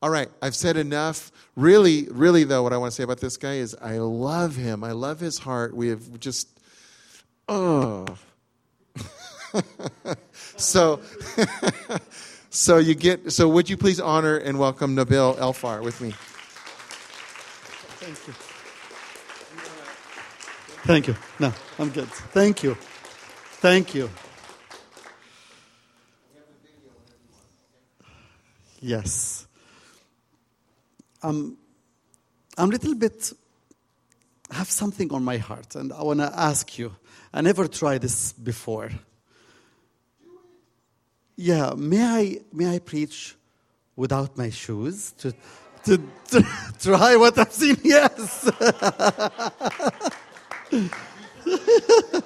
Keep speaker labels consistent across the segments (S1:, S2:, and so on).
S1: All right, I've said enough. Really, really, though, what I want to say about this guy is I love him. I love his heart. We have just, oh. so, so you get. So, would you please honor and welcome Nabil Elfar with me?
S2: Thank you. Thank you. No, I'm good. Thank you. Thank you. Yes. Um, I'm a little bit, have something on my heart, and I want to ask you. I never tried this before. Yeah, may I, may I preach without my shoes to, to, to try what I've seen? Yes.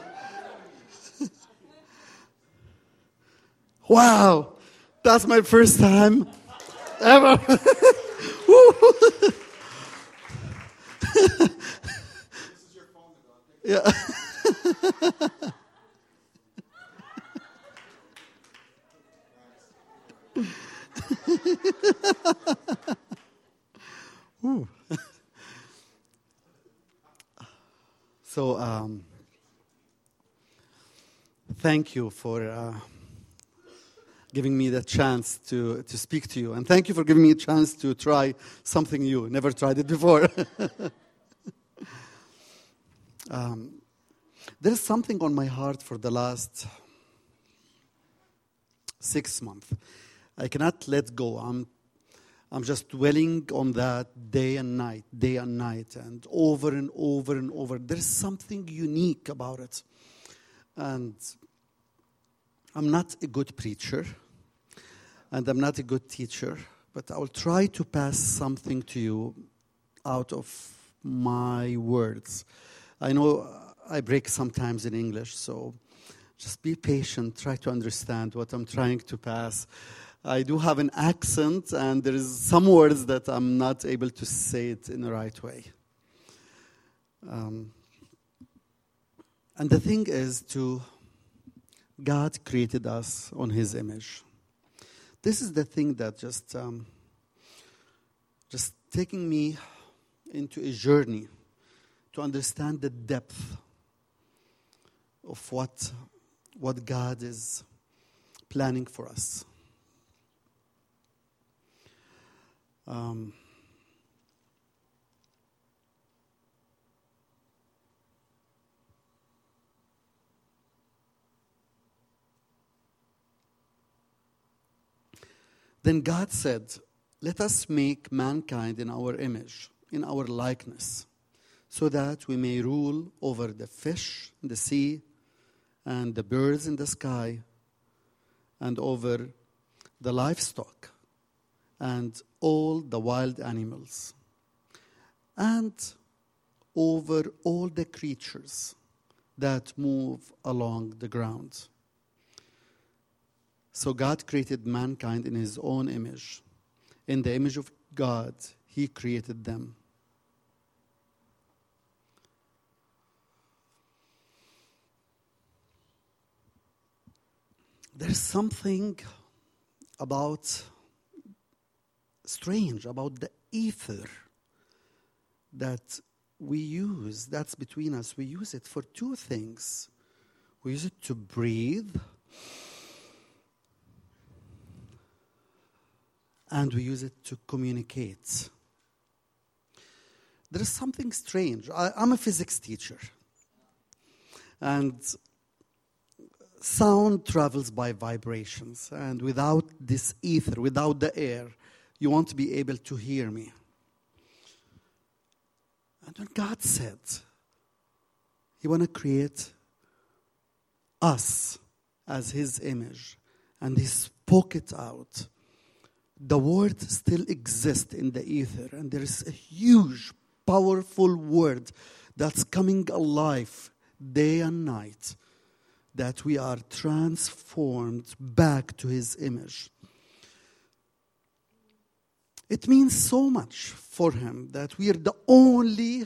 S2: wow, that's my first time ever. Yeah. so, um, thank you for uh, giving me the chance to, to speak to you. And thank you for giving me a chance to try something new. Never tried it before. um, there's something on my heart for the last six months. I cannot let go. I'm, I'm just dwelling on that day and night, day and night, and over and over and over. There's something unique about it. And I'm not a good preacher, and I'm not a good teacher, but I will try to pass something to you out of my words. I know I break sometimes in English, so just be patient, try to understand what I'm trying to pass. I do have an accent, and there is some words that I'm not able to say it in the right way. Um, and the thing is to God created us on His image. This is the thing that just um, just taking me into a journey to understand the depth of what what God is planning for us. Um, then God said, Let us make mankind in our image, in our likeness, so that we may rule over the fish in the sea and the birds in the sky and over the livestock and all the wild animals, and over all the creatures that move along the ground. So God created mankind in his own image. In the image of God, he created them. There's something about strange about the ether that we use, that's between us. We use it for two things. We use it to breathe, and we use it to communicate. There is something strange. I, am a physics teacher, and sound travels by vibrations, and without this ether, without the air, you won't be able to hear me. And when God said, He want to create us as His image, and He spoke it out, the word still exists in the ether, and there is a huge, powerful word that's coming alive day and night that we are transformed back to His image. It means so much for him that we are the only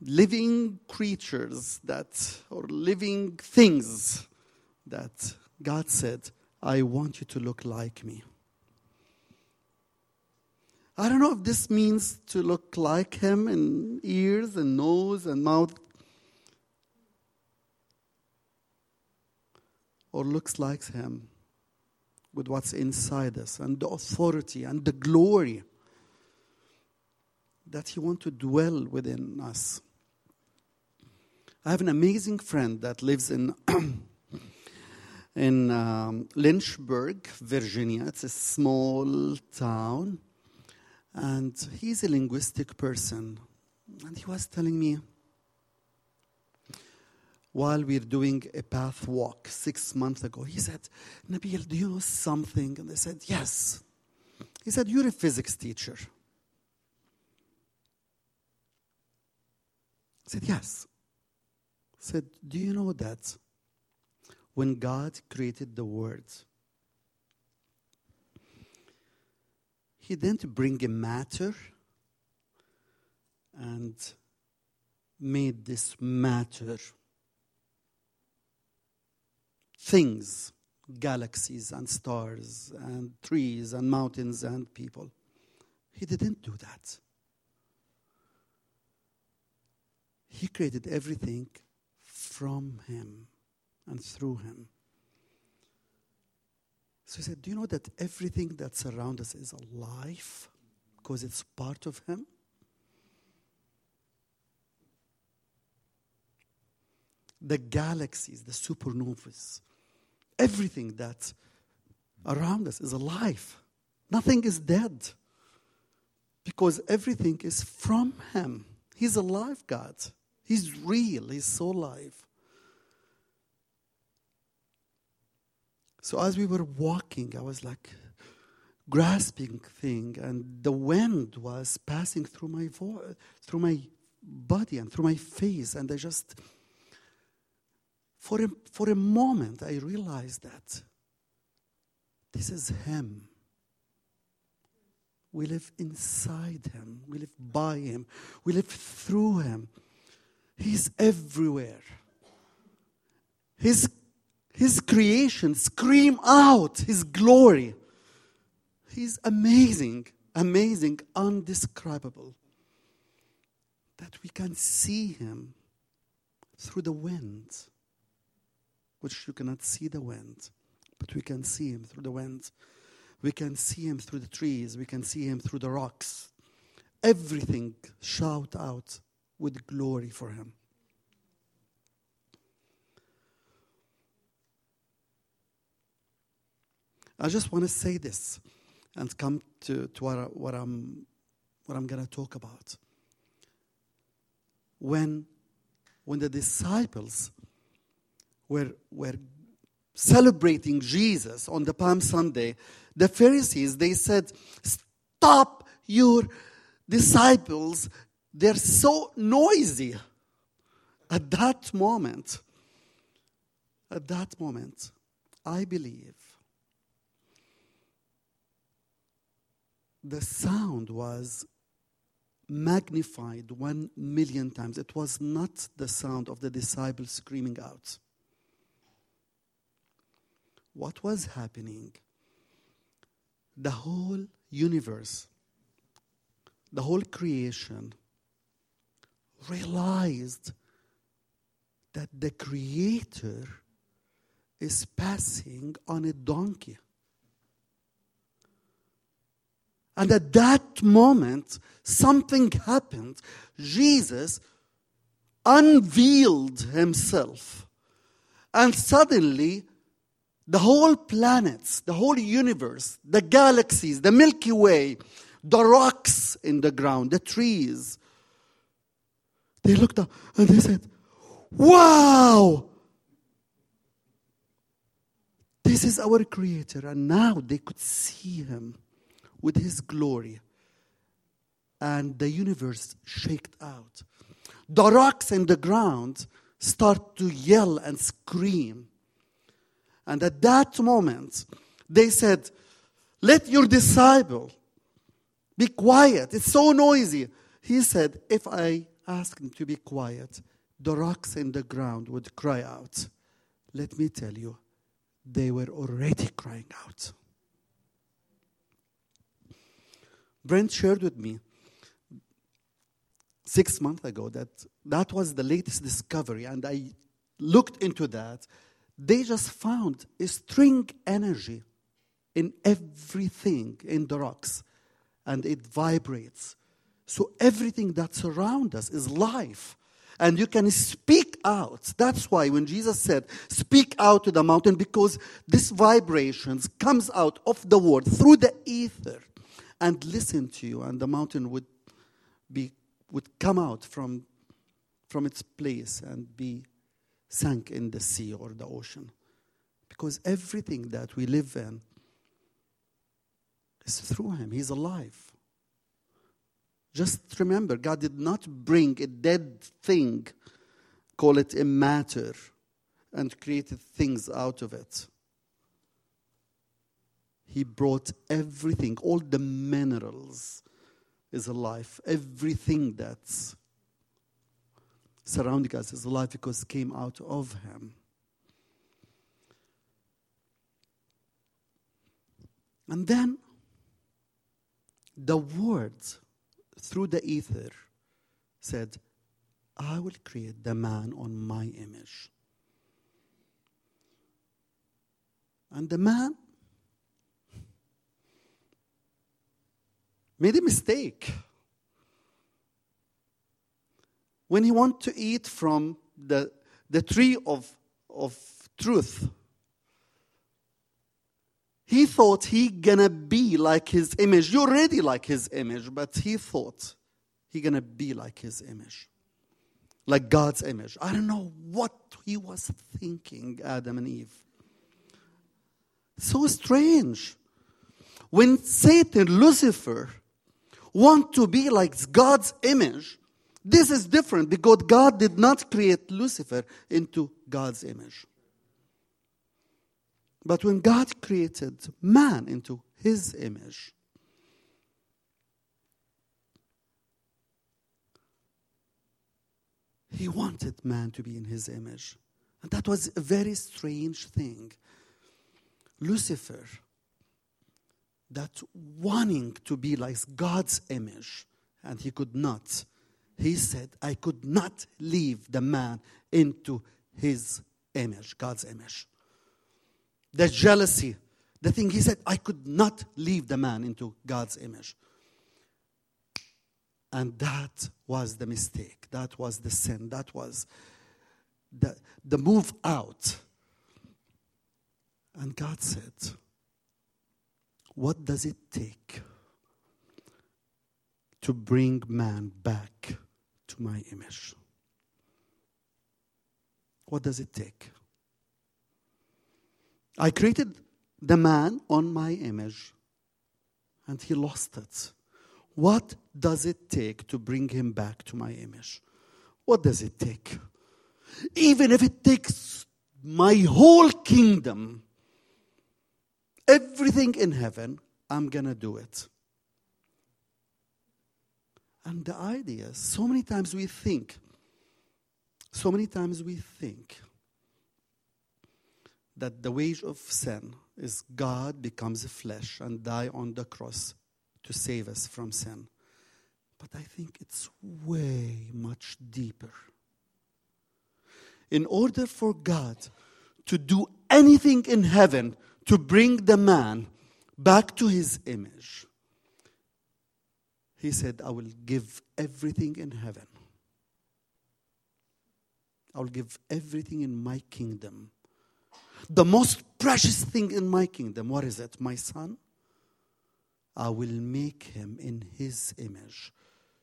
S2: living creatures that, or living things that God said, I want you to look like me. I don't know if this means to look like him in ears and nose and mouth, or looks like him with what's inside us and the authority and the glory that he wants to dwell within us. I have an amazing friend that lives in in um, Lynchburg, Virginia. It's a small town, and he's a linguistic person. And he was telling me while we we're doing a path walk six months ago, he said, Nabil, do you know something? And I said, Yes. He said, You're a physics teacher. I said, Yes. I said, Do you know that when God created the world, He didn't bring a matter and made this matter things, galaxies and stars and trees and mountains and people. He didn't do that. He created everything from Him and through Him. So he said, Do you know that everything that's around us is alive because it's part of Him? The galaxies, the supernovas, everything that's around us is alive. Nothing is dead because everything is from Him. He's alive, God. He's real. He's so alive. So as we were walking, I was like grasping thing, and the wind was passing through my vo- through my body and through my face, and I just for a, for a moment I realized that this is Him. We live inside Him. We live by Him. We live through Him. He's everywhere. His his creation scream out his glory. He's amazing, amazing, undescribable. That we can see him through the wind, which you cannot see the wind, but we can see him through the wind. We can see him through the trees. We can see him through the rocks. Everything shout out with glory for him. I just want to say this and come to, to what, what I'm, what I'm going to talk about. When, when the disciples were, were celebrating Jesus on the Palm Sunday, the Pharisees, they said, Stop your disciples. They're so noisy. At that moment, at that moment, I believe the sound was magnified one million times. It was not the sound of the disciples screaming out. What was happening? The whole universe, the whole creation realized that the Creator is passing on a donkey. And at that moment, something happened. Jesus unveiled himself. And suddenly, the whole planets, the whole universe, the galaxies, the Milky Way, the rocks in the ground, the trees, they looked up and they said, Wow! This is our Creator. And now they could see Him with his glory. And the universe shaked out. The rocks and the ground start to yell and scream. And at that moment, they said, Let your disciple be quiet. It's so noisy. He said, If I ask him to be quiet, the rocks in the ground would cry out. Let me tell you, they were already crying out. Brent shared with me six months ago that that was the latest discovery, and I looked into that. They just found a string energy in everything in the rocks, and it vibrates. So everything that's around us is life. And you can speak out. That's why when Jesus said, speak out to the mountain, because this vibrations comes out of the word through the ether and listen to you, and the mountain would be would come out from from its place and be sunk in the sea or the ocean. Because everything that we live in is through him. He's alive. Just remember, God did not bring a dead thing, call it a matter, and created things out of it. He brought everything, all the minerals is alive. Everything that's surrounding us is alive because came out of Him. And then the words through the ether said, I will create the man on my image. And the man made a mistake. When he wanted to eat from the, the tree of, of truth, he thought he gonna be like his image. You're already like his image, but he thought he gonna be like his image. Like God's image. I don't know what he was thinking, Adam and Eve. So strange. When Satan, Lucifer, want to be like God's image, this is different because God did not create Lucifer into God's image. But when God created man into his image, he wanted man to be in his image. And that was a very strange thing. Lucifer, that wanting to be like God's image, and he could not, he said, I could not leave the man into his image, God's image the jealousy, the thing he said, I could not leave the man into God's image. And that was the mistake. That was the sin. That was the, the move out. And God said, What does it take to bring man back to my image? What does it take? I created the man on my image, and he lost it. What does it take to bring him back to my image? What does it take? Even if it takes my whole kingdom, everything in heaven, I'm going to do it. And the idea, so many times we think, so many times we think that the wage of sin is God becomes flesh and die on the cross to save us from sin. But I think it's way much deeper. In order for God to do anything in heaven to bring the man back to his image, he said, I will give everything in heaven. I will give everything in my kingdom the most precious thing in my kingdom, what is it? My son? I will make him in his image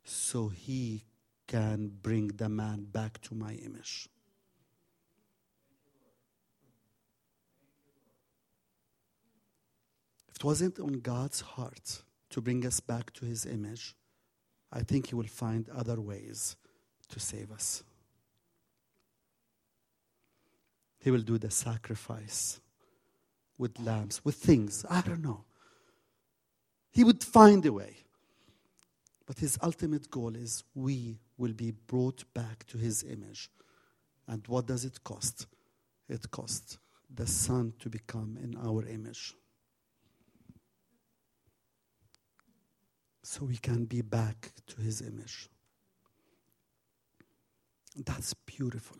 S2: so he can bring the man back to my image. It wasn't on God's heart to bring us back to his image, I think he will find other ways to save us. He will do the sacrifice with lambs, with things. I don't know. He would find a way. But his ultimate goal is we will be brought back to his image. And what does it cost? It costs the Son to become in our image. So we can be back to his image. That's beautiful.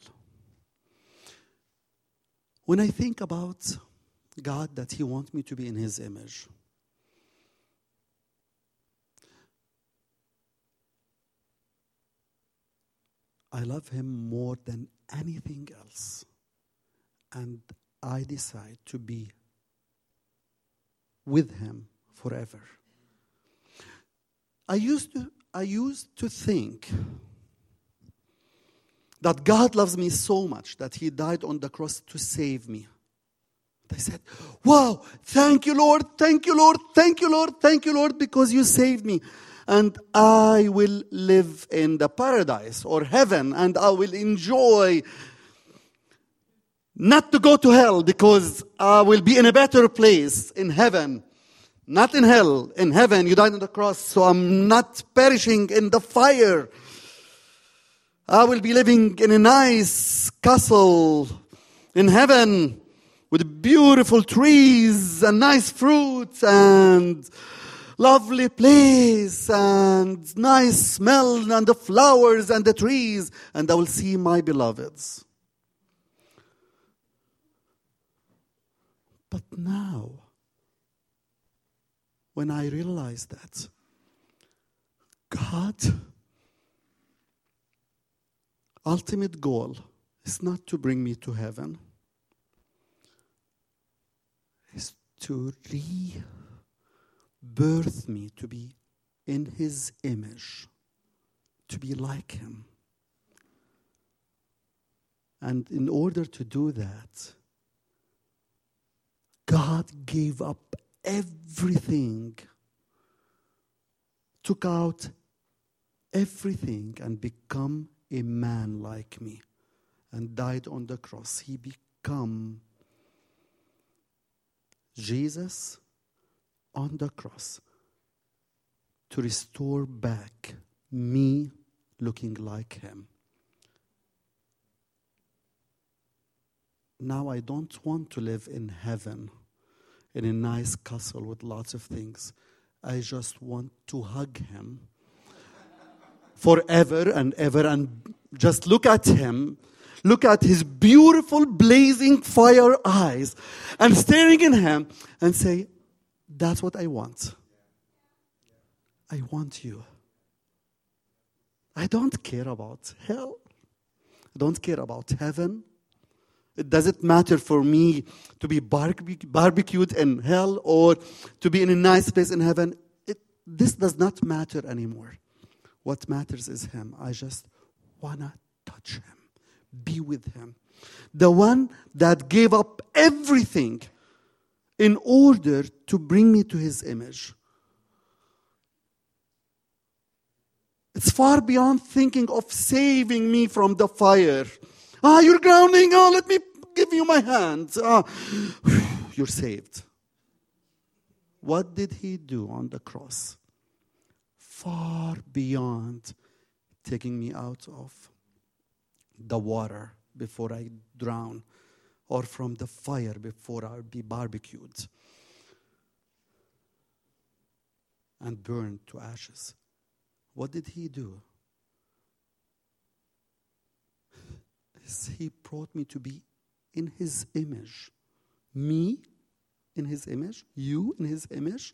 S2: When I think about God that he wants me to be in his image, I love him more than anything else. And I decide to be with him forever. I used to, I used to think that God loves me so much that he died on the cross to save me. They said, Wow, thank you, Lord, thank you, Lord, thank you, Lord, thank you, Lord, because you saved me. And I will live in the paradise or heaven and I will enjoy not to go to hell because I will be in a better place in heaven. Not in hell, in heaven. You died on the cross, so I'm not perishing in the fire. I will be living in a nice castle in heaven with beautiful trees and nice fruits and lovely place and nice smell and the flowers and the trees and I will see my beloveds. But now, when I realized that God ultimate goal is not to bring me to heaven. Is to rebirth me to be in his image to be like him. And in order to do that god gave up everything took out everything and become a man like me and died on the cross. He became Jesus on the cross to restore back me looking like him. Now I don't want to live in heaven in a nice castle with lots of things. I just want to hug him forever and ever and just look at him, look at his beautiful blazing fire eyes, and staring in him and say, That's what I want. I want you. I don't care about hell. I don't care about heaven. It doesn't matter for me to be barbecued in hell or to be in a nice place in heaven. It, this does not matter anymore. What matters is Him. I just want to touch Him, be with Him. The one that gave up everything in order to bring me to His image. It's far beyond thinking of saving me from the fire. Ah, you're grounding. Oh, let me give you my hand. Ah, you're saved. What did he do on the cross? far beyond taking me out of the water before I drown or from the fire before I be barbecued and burned to ashes. What did he do? He brought me to be in his image. Me in his image, you in his image.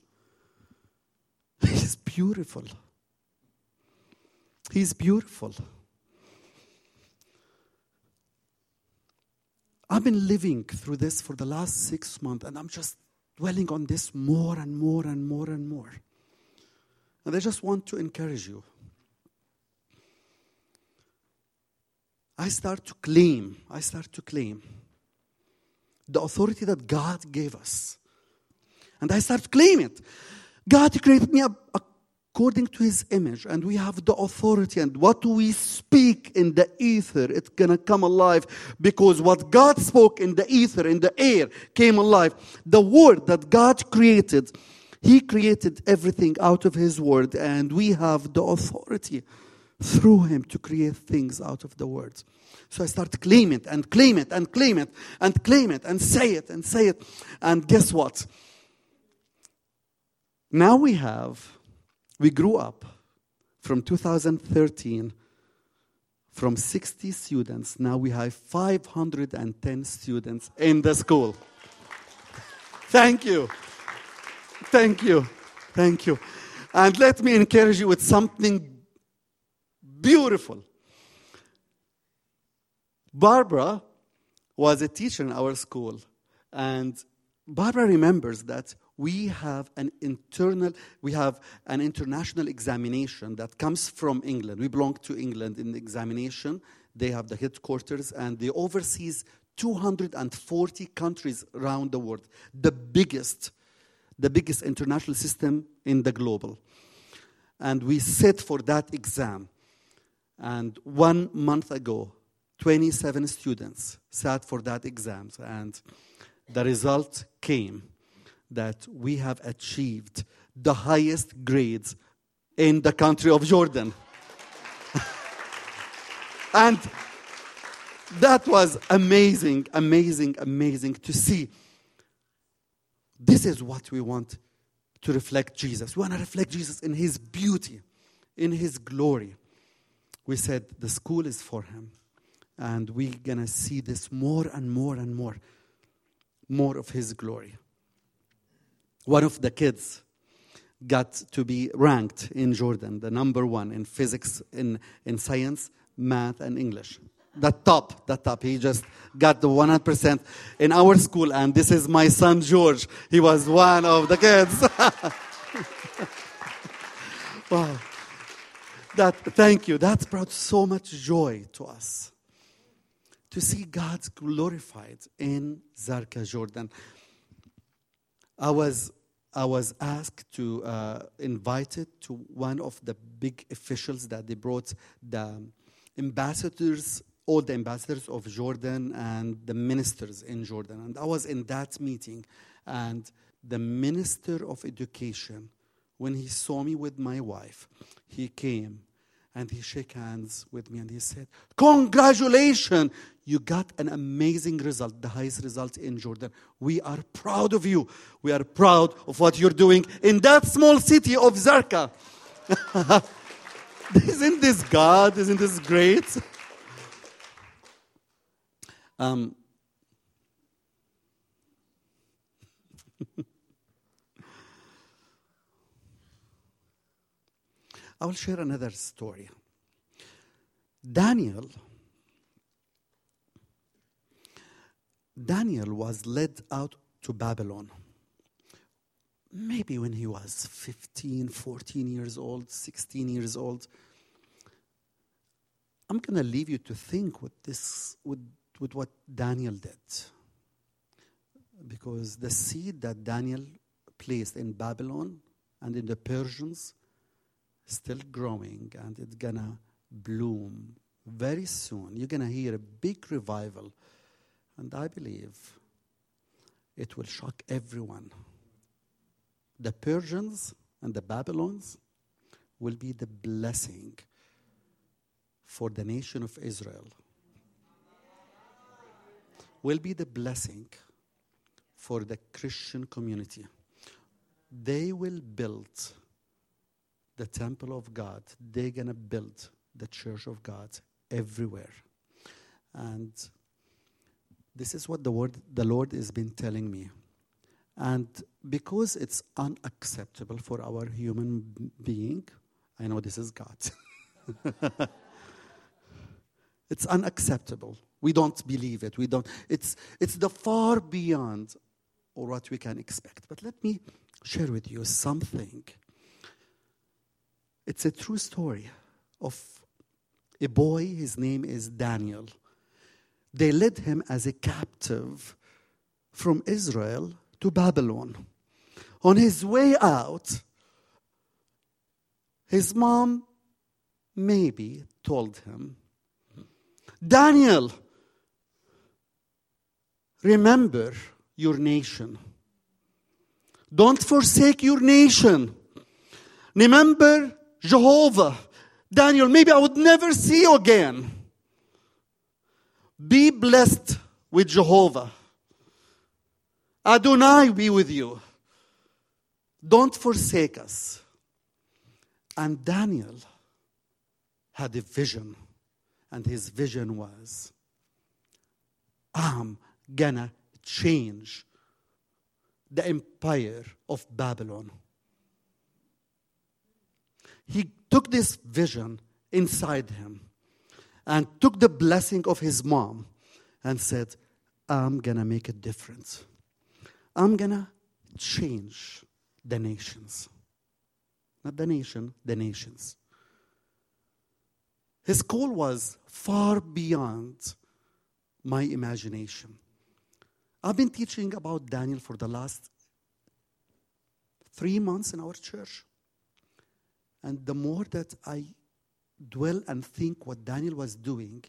S2: He's beautiful. He's beautiful. I've been living through this for the last six months, and I'm just dwelling on this more and more and more and more. And I just want to encourage you. I start to claim, I start to claim the authority that God gave us. And I start to claim it. God created me according to his image, and we have the authority. And what we speak in the ether, it's gonna come alive because what God spoke in the ether, in the air, came alive. The word that God created, he created everything out of his word, and we have the authority through him to create things out of the words. So I start claim it and claim it and claim it and claim it and say it and say it. And guess what? Now we have we grew up from 2013 from 60 students. Now we have 510 students in the school. Thank you. Thank you. Thank you. And let me encourage you with something beautiful. Barbara was a teacher in our school, and Barbara remembers that we have an internal we have an international examination that comes from england. We belong to england in the examination. They have the headquarters and they oversees 240 countries around the world. The biggest the biggest international system in the global. And we sit for that exam and one month ago 27 students sat for that exam and the result came that we have achieved the highest grades in the country of Jordan. and that was amazing, amazing, amazing to see. This is what we want to reflect Jesus. We want to reflect Jesus in his beauty, in his glory. We said the school is for him. And we're going to see this more and more and more, more of his glory one of the kids got to be ranked in Jordan, the number one in physics, in, in science, math, and English. The top, the top. He just got the 100% in our school, and this is my son George. He was one of the kids. wow. That, thank you. That brought so much joy to us to see God glorified in Zarqa, Jordan. I was, I was asked to uh, invited to one of the big officials that they brought the ambassadors, all the ambassadors of Jordan and the ministers in Jordan. And I was in that meeting, and the minister of education, when he saw me with my wife, he came and he shook hands with me and he said, Congratulations! You got an amazing result, the highest result in Jordan. We are proud of you. We are proud of what you're doing in that small city of Zarqa. Isn't this God? Isn't this great? Um, I will share another story. Daniel. Daniel was led out to Babylon. Maybe when he was 15, 14 years old, 16 years old. I'm going to leave you to think with this, with, with what Daniel did. Because the seed that Daniel placed in Babylon and in the Persians still growing and it's gonna bloom very soon. You're gonna hear a big revival, and I believe it will shock everyone. The Persians and the Babylons will be the blessing for the nation of Israel. Will be the blessing for the Christian community. They will build the temple of God, they're going to build the church of God everywhere. And this is what the word the Lord has been telling me. And because it's unacceptable for our human being, I know this is God. it's unacceptable. We don't believe it. We don't. It's it's the far beyond or what we can expect. But let me share with you something it's a true story of a boy, his name is Daniel. They led him as a captive from Israel to Babylon. On his way out, his mom maybe told him, Daniel, remember your nation. Don't forsake your nation. Remember Jehovah, Daniel, maybe I would never see you again. Be blessed with Jehovah. Adonai be with you. Don't forsake us. And Daniel had a vision, and his vision was I'm gonna change the empire of Babylon. He took this vision inside him and took the blessing of his mom and said, I'm gonna make a difference. I'm gonna change the nations. Not the nation, the nations. His call was far beyond my imagination. I've been teaching about Daniel for the last three months in our church. And the more that I dwell and think what Daniel was doing,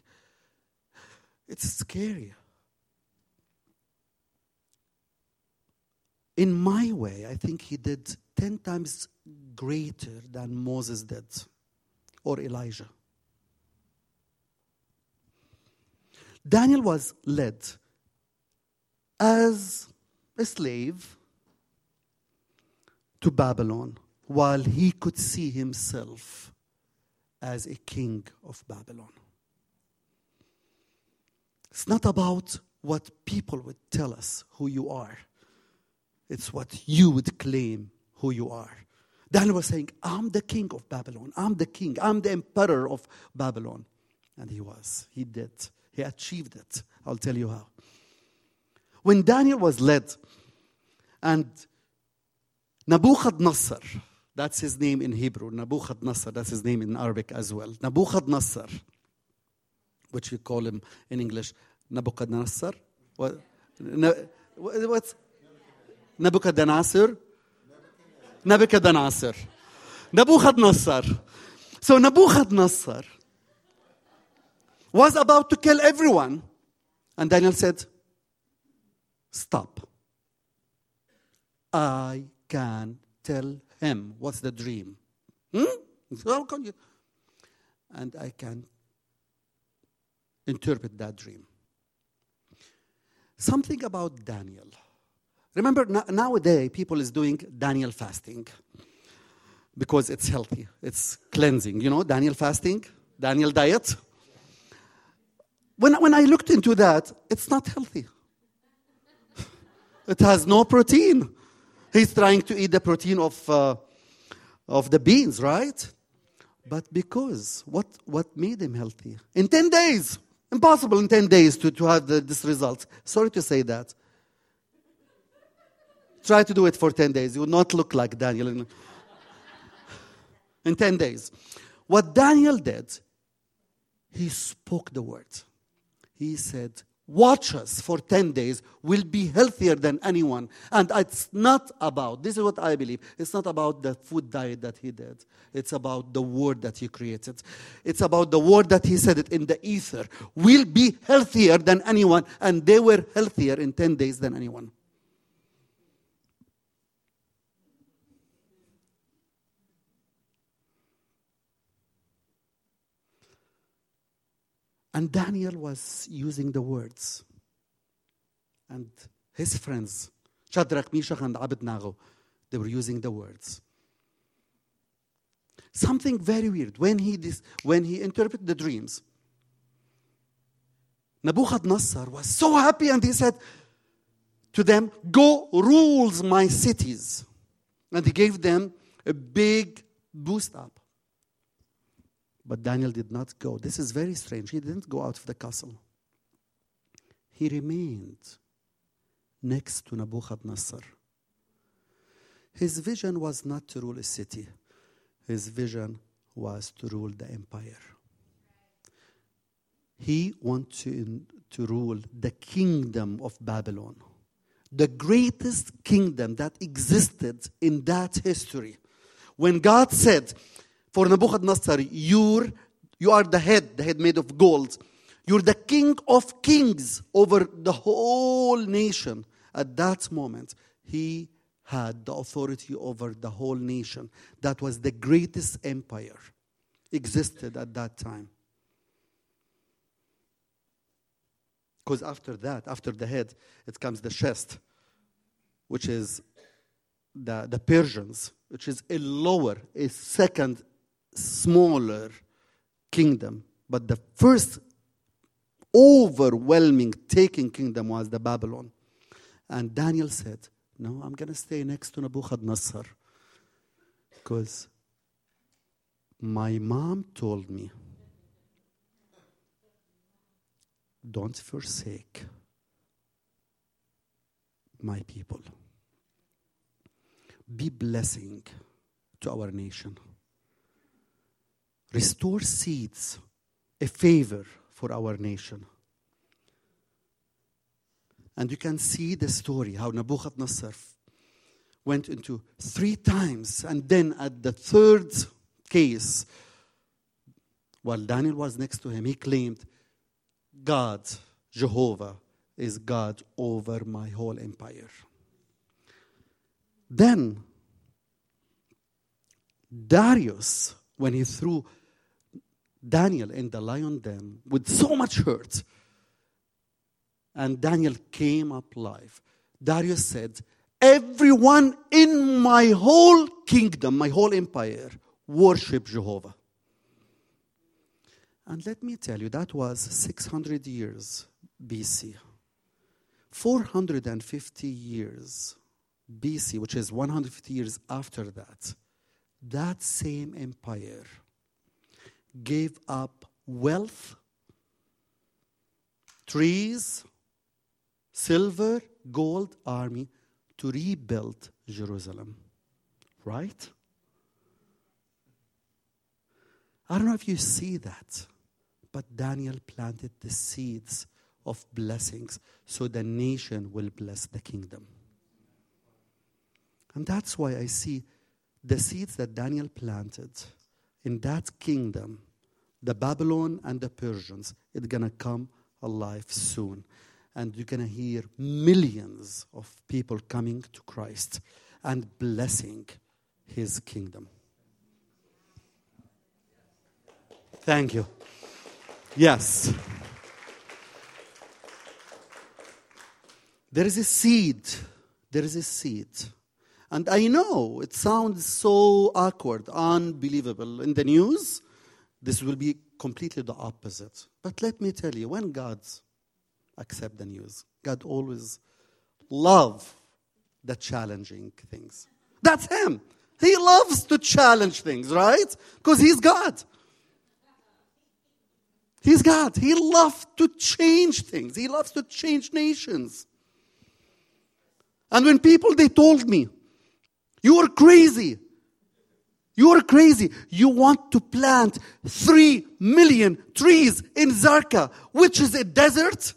S2: it's scary. In my way, I think he did 10 times greater than Moses did or Elijah. Daniel was led as a slave to Babylon while he could see himself as a king of Babylon. It's not about what people would tell us who you are, it's what you would claim who you are. Daniel was saying, I'm the king of Babylon. I'm the king. I'm the emperor of Babylon. And he was. He did. He achieved it. I'll tell you how. When Daniel was led, and Nebuchadnezzar, that's his name in Hebrew, Nebuchadnezzar, that's his name in Arabic as well. Nebuchadnezzar, which we call him in English, Nebuchadnezzar. What? Ne, what's Nebuchadnezzar? Nebuchadnezzar. Nebuchadnezzar. So Nebuchadnezzar was about to kill everyone. And Daniel said, Stop. I can tell him what's the dream. Hmm? How can you? And I can interpret that dream. Something about Daniel. Remember, nowadays people is doing Daniel fasting because it's healthy, it's cleansing. You know, Daniel fasting, Daniel diet. When, when I looked into that, it's not healthy. it has no protein. He's trying to eat the protein of, uh, of the beans, right? But because what, what made him healthy? In 10 days, impossible in 10 days to, to have the, this result. Sorry to say that. Try to do it for 10 days. You will not look like Daniel in, in 10 days. What Daniel did, he spoke the word he said, Watch us for 10 days, we'll be healthier than anyone. And it's not about, this is what I believe, it's not about the food diet that he did. It's about the word that he created. It's about the word that he said it in the ether. We'll be healthier than anyone. And they were healthier in 10 days than anyone. And Daniel was using the words. And his friends, Shadrach, Meshach, and Abednego, they were using the words. Something very weird. When he, dis- when he interpreted the dreams, Nebuchadnezzar was so happy and he said to them, Go rules my cities. And he gave them a big boost up. But Daniel did not go. This is very strange. He didn't go out of the castle. He remained next to Nebuchadnezzar. His vision was not to rule a city, his vision was to rule the empire. He wanted to, to rule the kingdom of Babylon, the greatest kingdom that existed in that history. When God said, for Nebuchadnezzar, you're, you are the head, the head made of gold. You're the king of kings over the whole nation. At that moment, he had the authority over the whole nation. That was the greatest empire existed at that time. Because after that, after the head, it comes the chest, which is the, the Persians, which is a lower, a second smaller kingdom, but the first overwhelming taking kingdom was the Babylon. And Daniel said, No, I'm going to stay next to Nebuchadnezzar because my mom told me, Don't forsake my people. Be blessing to our nation. Restore seeds, a favor for our nation. And you can see the story how Nebuchadnezzar went into three times, and then at the third case, while Daniel was next to him, he claimed, God, Jehovah, is God over my whole empire. Then, Darius, when he threw Daniel in the lion den with so much hurt, and Daniel came up alive, Darius said, Everyone in my whole kingdom, my whole empire, worship Jehovah. And let me tell you, that was 600 years BC. 450 years BC, which is 150 years after that, that same empire gave up wealth, trees, silver, gold, army to rebuild Jerusalem. Right? I don't know if you see that, but Daniel planted the seeds of blessings so the nation will bless the kingdom. And that's why I see the seeds that Daniel planted in that kingdom, the Babylon and the Persians, it's going to come alive soon. And you're going to hear millions of people coming to Christ and blessing his kingdom. Thank you. Yes. There is a seed. There is a seed. And I know it sounds so awkward, unbelievable. In the news, this will be completely the opposite. But let me tell you, when God accept the news, God always love the challenging things. That's him. He loves to challenge things, right? Because he's God. He's God. He loves to change things. He loves to change nations. And when people they told me, you are crazy. You are crazy. You want to plant three million trees in Zarqa, which is a desert?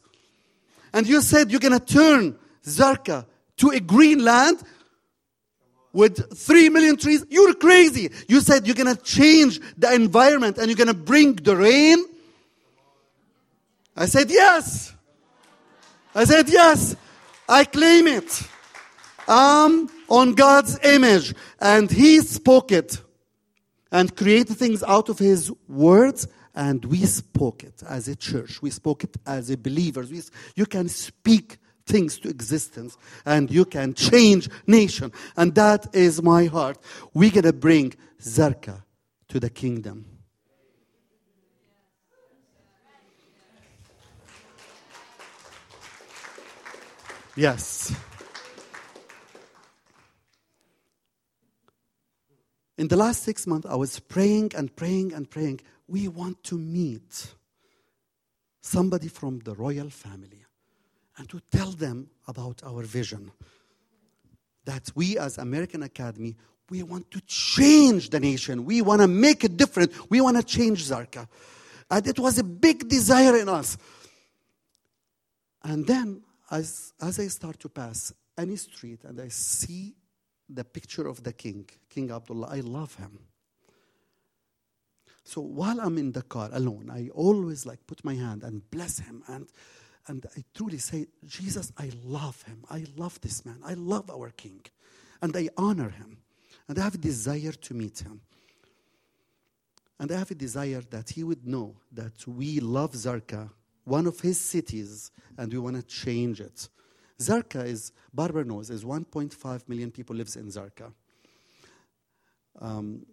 S2: And you said you're going to turn Zarqa to a green land with three million trees? You're crazy. You said you're going to change the environment and you're going to bring the rain? I said, yes. I said, yes. I claim it. I'm on God's image. And He spoke it and created things out of His words. And we spoke it as a church. We spoke it as a believers. We, you can speak things to existence and you can change nation. And that is my heart. We're going to bring Zarqa to the kingdom. Yes. In the last six months, I was praying and praying and praying. We want to meet somebody from the royal family and to tell them about our vision. That we, as American Academy, we want to change the nation. We want to make it different. We want to change Zarqa. And it was a big desire in us. And then as, as I start to pass any street and I see the picture of the king, King Abdullah, I love him. So while I'm in the car alone, I always like put my hand and bless him and and I truly say, Jesus, I love him. I love this man. I love our king. And I honor him. And I have a desire to meet him. And I have a desire that he would know that we love Zarqa one of his cities, and we want to change it. Zarqa is, Barbara knows, is 1.5 million people lives in Zarqa. Um,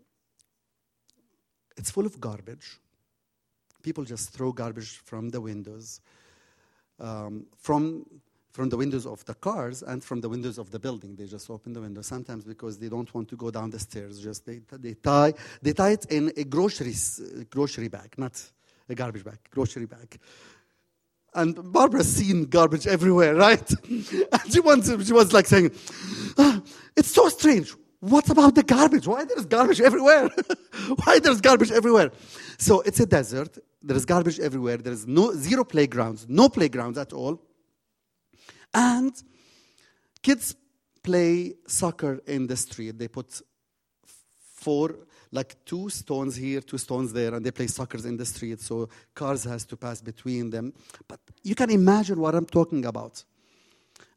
S2: It's full of garbage. People just throw garbage from the windows, um, from from the windows of the cars and from the windows of the building. They just open the window sometimes because they don't want to go down the stairs. Just they, they tie they tie it in a grocery grocery bag, not a garbage bag, grocery bag. And Barbara's seen garbage everywhere, right? and she wants, she was like saying, ah, "It's so strange. What about the garbage? Why there's garbage everywhere? Why there's garbage everywhere?" So it's a desert. There is garbage everywhere. There is no zero playgrounds, no playgrounds at all. And kids play soccer in the street. They put four, like two stones here, two stones there, and they play soccer in the street. So cars has to pass between them. But you can imagine what I'm talking about.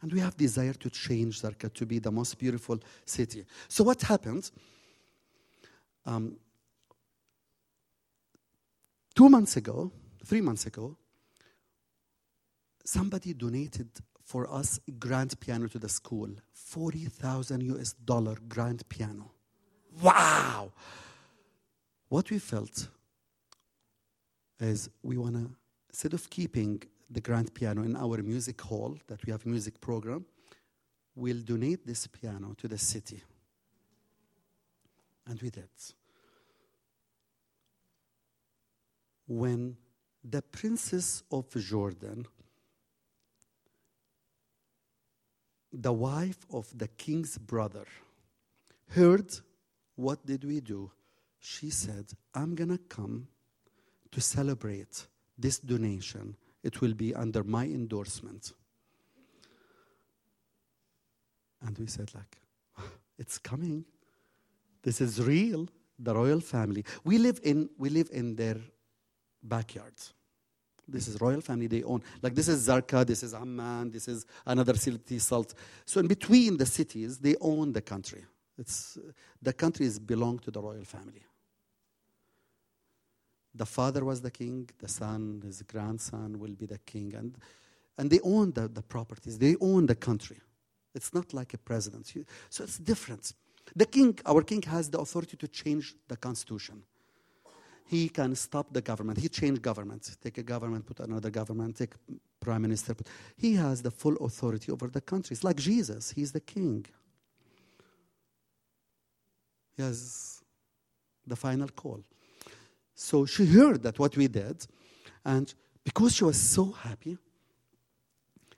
S2: And we have desire to change Zarqa to be the most beautiful city. So what happened? Um, two months ago, three months ago, somebody donated for us grand piano to the school 40,000 US dollar grand piano. Wow! What we felt is we want to, instead of keeping the grand piano in our music hall, that we have music program, we'll donate this piano to the city. And we did. When the Princess of Jordan the wife of the king's brother heard what did we do she said i'm going to come to celebrate this donation it will be under my endorsement and we said like it's coming this is real the royal family we live in we live in their backyards this is royal family they own. Like this is Zarqa, this is Amman, this is another city, Salt. So in between the cities, they own the country. It's, the countries belong to the royal family. The father was the king, the son, his grandson will be the king. And, and they own the, the properties, they own the country. It's not like a president. So it's different. The king, our king, has the authority to change the constitution he can stop the government. He changed government. Take a government, put another government, take prime minister. Put, he has the full authority over the country. It's like Jesus. He's the king. He has the final call. So she heard that what we did, and because she was so happy,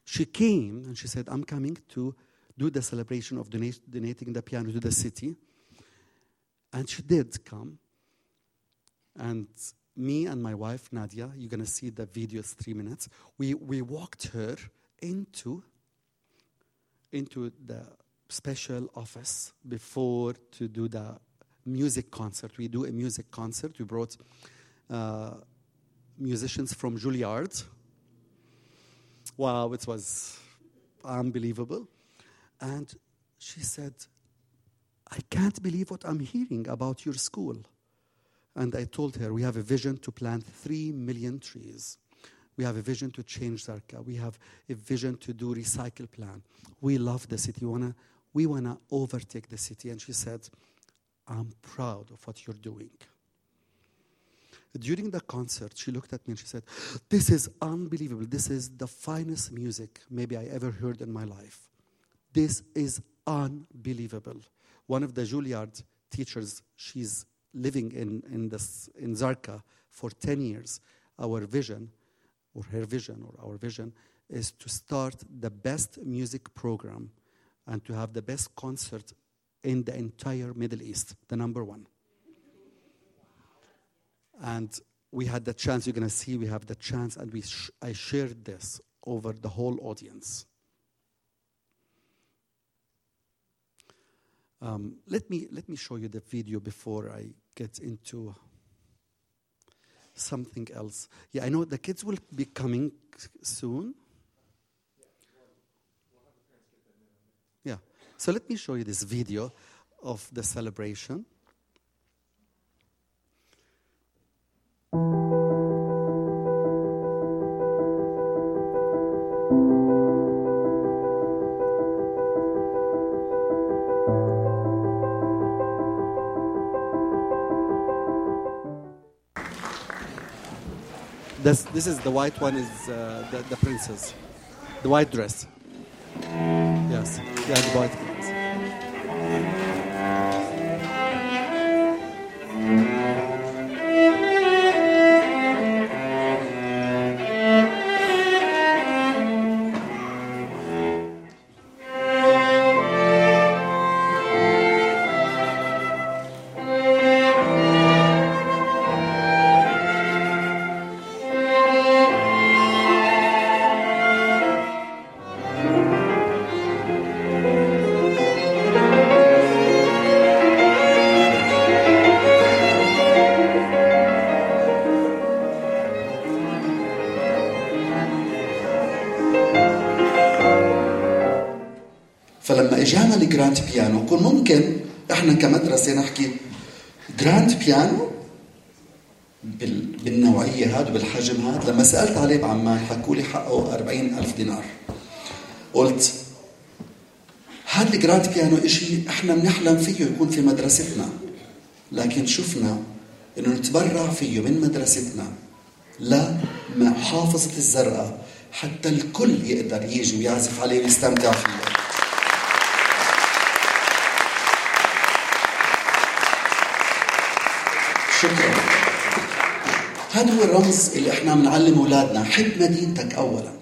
S2: she came and she said, I'm coming to do the celebration of donating the piano to the city. And she did come. And me and my wife, Nadia, you're going to see the video, it's three minutes. We, we walked her into, into the special office before to do the music concert. We do a music concert. We brought uh, musicians from Juilliard. Wow, it was unbelievable. And she said, I can't believe what I'm hearing about your school. And I told her, we have a vision to plant three million trees. We have a vision to change Zarqa. We have a vision to do recycle plan. We love the city. We wanna overtake the city. And she said, I'm proud of what you're doing. During the concert, she looked at me and she said, This is unbelievable. This is the finest music maybe I ever heard in my life. This is unbelievable. One of the Juilliard teachers, she's living in, in, this, in Zarqa for 10 years, our vision, or her vision, or our vision, is to start the best music program and to have the best concert in the entire Middle East, the number one. And we had the chance, you're going to see, we have the chance, and we sh- I shared this over the whole audience. Um, let, me, let me show you the video before I get into something else. Yeah, I know the kids will be coming soon. Yeah. So let me show you this video of the celebration. This, this is the white one is uh, the, the princess. The white dress. Yes. Yeah, the white
S3: بيانو بال- بالنوعية هاد وبالحجم هاد. لما سألت عليه بعمان حكوا لي حقه 40 ألف دينار. قلت هاد الجراند بيانو إشي إحنا بنحلم فيه يكون في مدرستنا. لكن شفنا إنه نتبرع فيه من مدرستنا. لمحافظة الزرقاء حتى الكل يقدر يجي ويعزف عليه ويستمتع فيه. شكرا. هذا هو الرمز اللي إحنا بنعلم أولادنا. حب مدينتك اولا.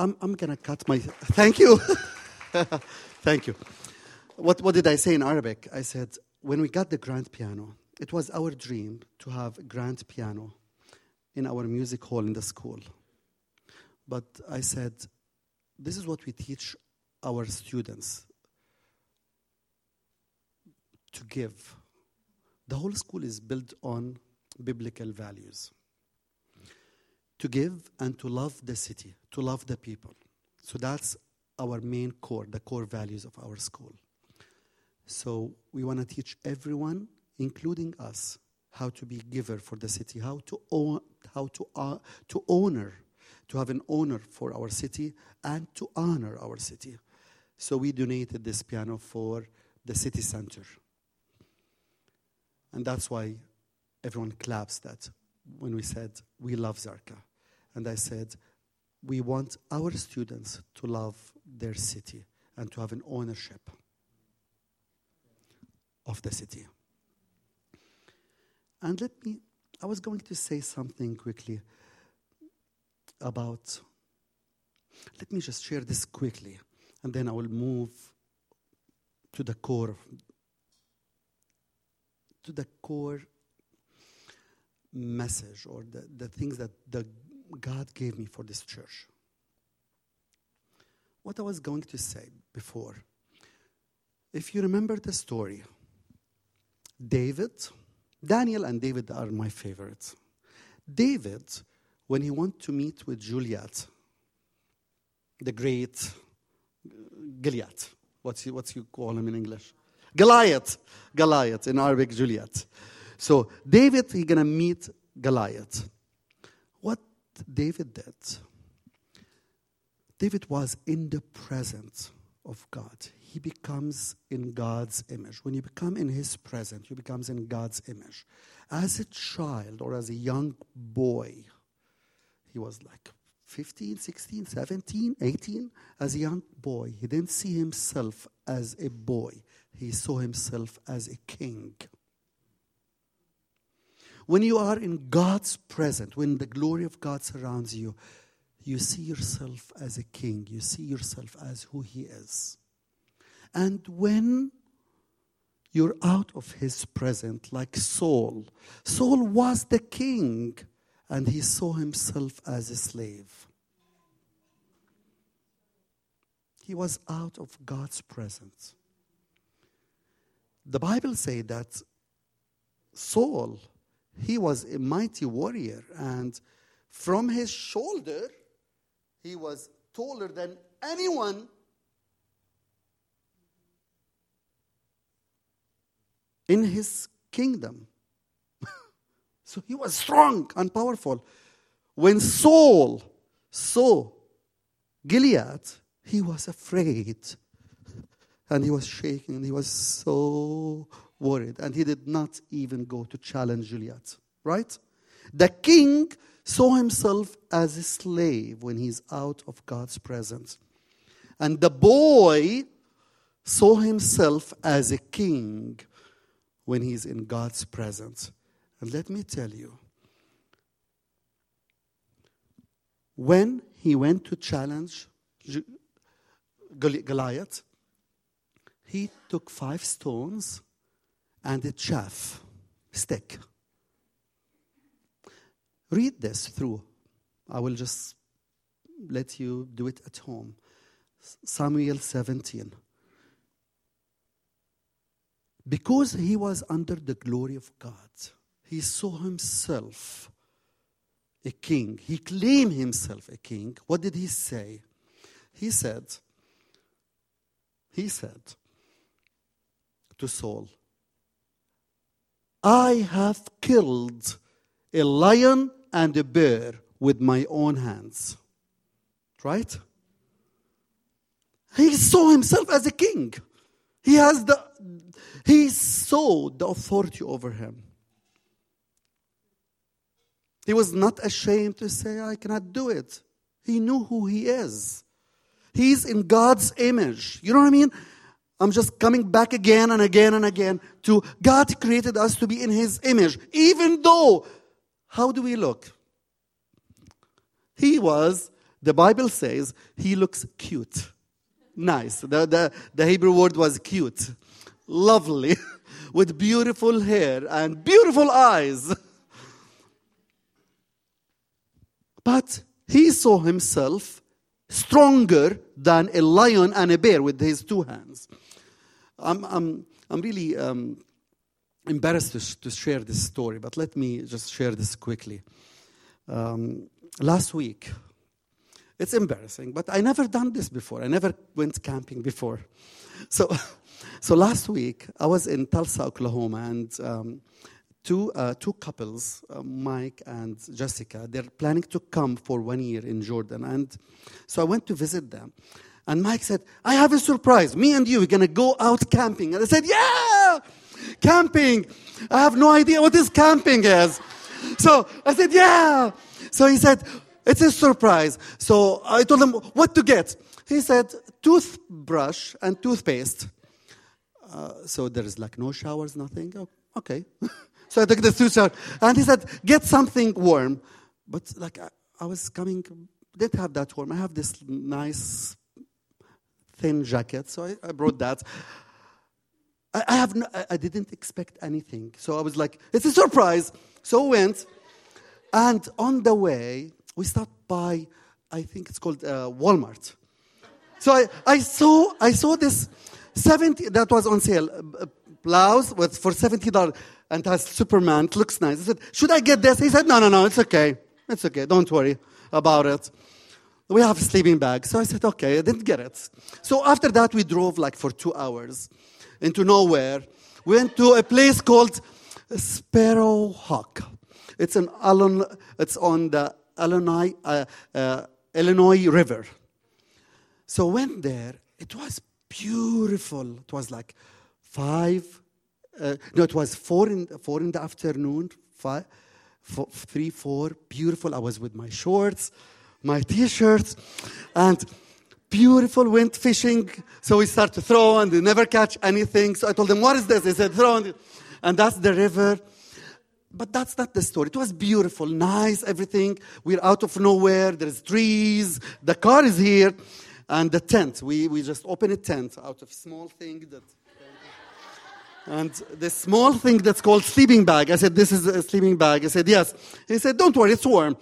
S2: I'm, I'm going to cut my. Thank you. Thank you. What, what did I say in Arabic? I said, when we got the grand piano, it was our dream to have a grand piano in our music hall in the school. But I said, this is what we teach our students to give. The whole school is built on biblical values to give and to love the city, to love the people. So that's our main core, the core values of our school. So we want to teach everyone, including us, how to be giver for the city, how to own, how to uh, to honor, to have an honor for our city and to honor our city. So we donated this piano for the city center. And that's why everyone claps that when we said we love Zarqa. And I said, we want our students to love their city and to have an ownership of the city. And let me, I was going to say something quickly about, let me just share this quickly, and then I will move to the core, to the core message or the, the things that the God gave me for this church. What I was going to say before, if you remember the story, David, Daniel and David are my favorites. David, when he went to meet with Juliet, the great uh, Gilead, what's you, what's you call him in English? Goliath, Goliath in Arabic, Juliet. So David, he gonna meet Goliath. David did, David was in the presence of God. He becomes in God's image. When you become in his presence, you becomes in God's image. As a child or as a young boy, he was like 15, 16, 17, 18. As a young boy, he didn't see himself as a boy. He saw himself as a king. When you are in God's presence, when the glory of God surrounds you, you see yourself as a king, you see yourself as who he is. And when you're out of his presence, like Saul, Saul was the king and he saw himself as a slave. He was out of God's presence. The Bible says that Saul, he was a mighty warrior, and from his shoulder, he was taller than anyone in his kingdom. so he was strong and powerful. When Saul saw Gilead, he was afraid. And he was shaking and he was so worried. And he did not even go to challenge Gilead. Right? The king saw himself as a slave when he's out of God's presence. And the boy saw himself as a king when he's in God's presence. And let me tell you, when he went to challenge Goliath, he took five stones and a chaff stick. Read this through. I will just let you do it at home. Samuel 17. Because he was under the glory of God, he saw himself a king. He claimed himself a king. What did he say? He said, he said to Saul, I have killed a lion and a bear with my own hands. Right? He saw himself as a king. He has the he saw the authority over him. He was not ashamed to say, I cannot do it. He knew who he is. He's in God's image. You know what I mean? I'm just coming back again and again and again to God created us to be in His image. Even though, how do we look? He was, the Bible says, he looks cute. Nice. The, the, the Hebrew word was cute. Lovely. With beautiful hair and beautiful eyes. But he saw himself stronger than a lion and a bear with his two hands. I'm, I'm, I'm really um, embarrassed to, to, share this story, but let me just share this quickly. Um, last week, it's embarrassing, but I never done this before. I never went camping before. So, so last week, I was in Tulsa, Oklahoma, and um, two, uh, two couples, uh, Mike and Jessica, they're planning to come for one year in Jordan. And so I went to visit them. And Mike said, I have a surprise. Me and you, we're going to go out camping. And I said, Yeah, camping. I have no idea what this camping is. So I said, Yeah. So he said, It's a surprise. So I told him what to get. He said, Toothbrush and toothpaste. Uh, so there is like no showers, nothing. Oh, okay. So I took the suit out. And he said, get something warm. But like I, I was coming, didn't have that warm. I have this nice thin jacket. So I, I brought that. I, I have no, I, didn't expect anything. So I was like, it's a surprise. So we went. And on the way, we stopped by, I think it's called uh, Walmart. So I, I, saw, I saw this 70, that was on sale, uh, blouse was for $70 and has Superman. It looks nice. I said, Should I get this? He said, No, no, no, it's okay. It's okay. Don't worry about it. We have a sleeping bag. So I said, Okay, I didn't get it. So after that, we drove like for two hours into nowhere. We went to a place called Sparrowhawk. It's, an it's on the Illinois, uh, uh, Illinois River. So went there. It was beautiful. It was like five uh, no, it was four in, four in the afternoon, five, four, three, four, beautiful. I was with my shorts, my t-shirts, and beautiful, went fishing. So we start to throw and they never catch anything. So I told them, what is this? They said, throw. And that's the river. but that's not the story. It was beautiful, nice, everything. We're out of nowhere. There's trees. The car is here. And the tent. We, we just open a tent out of small thing that. And the small thing that's called sleeping bag. I said, This is a sleeping bag. I said, Yes. He said, Don't worry, it's warm.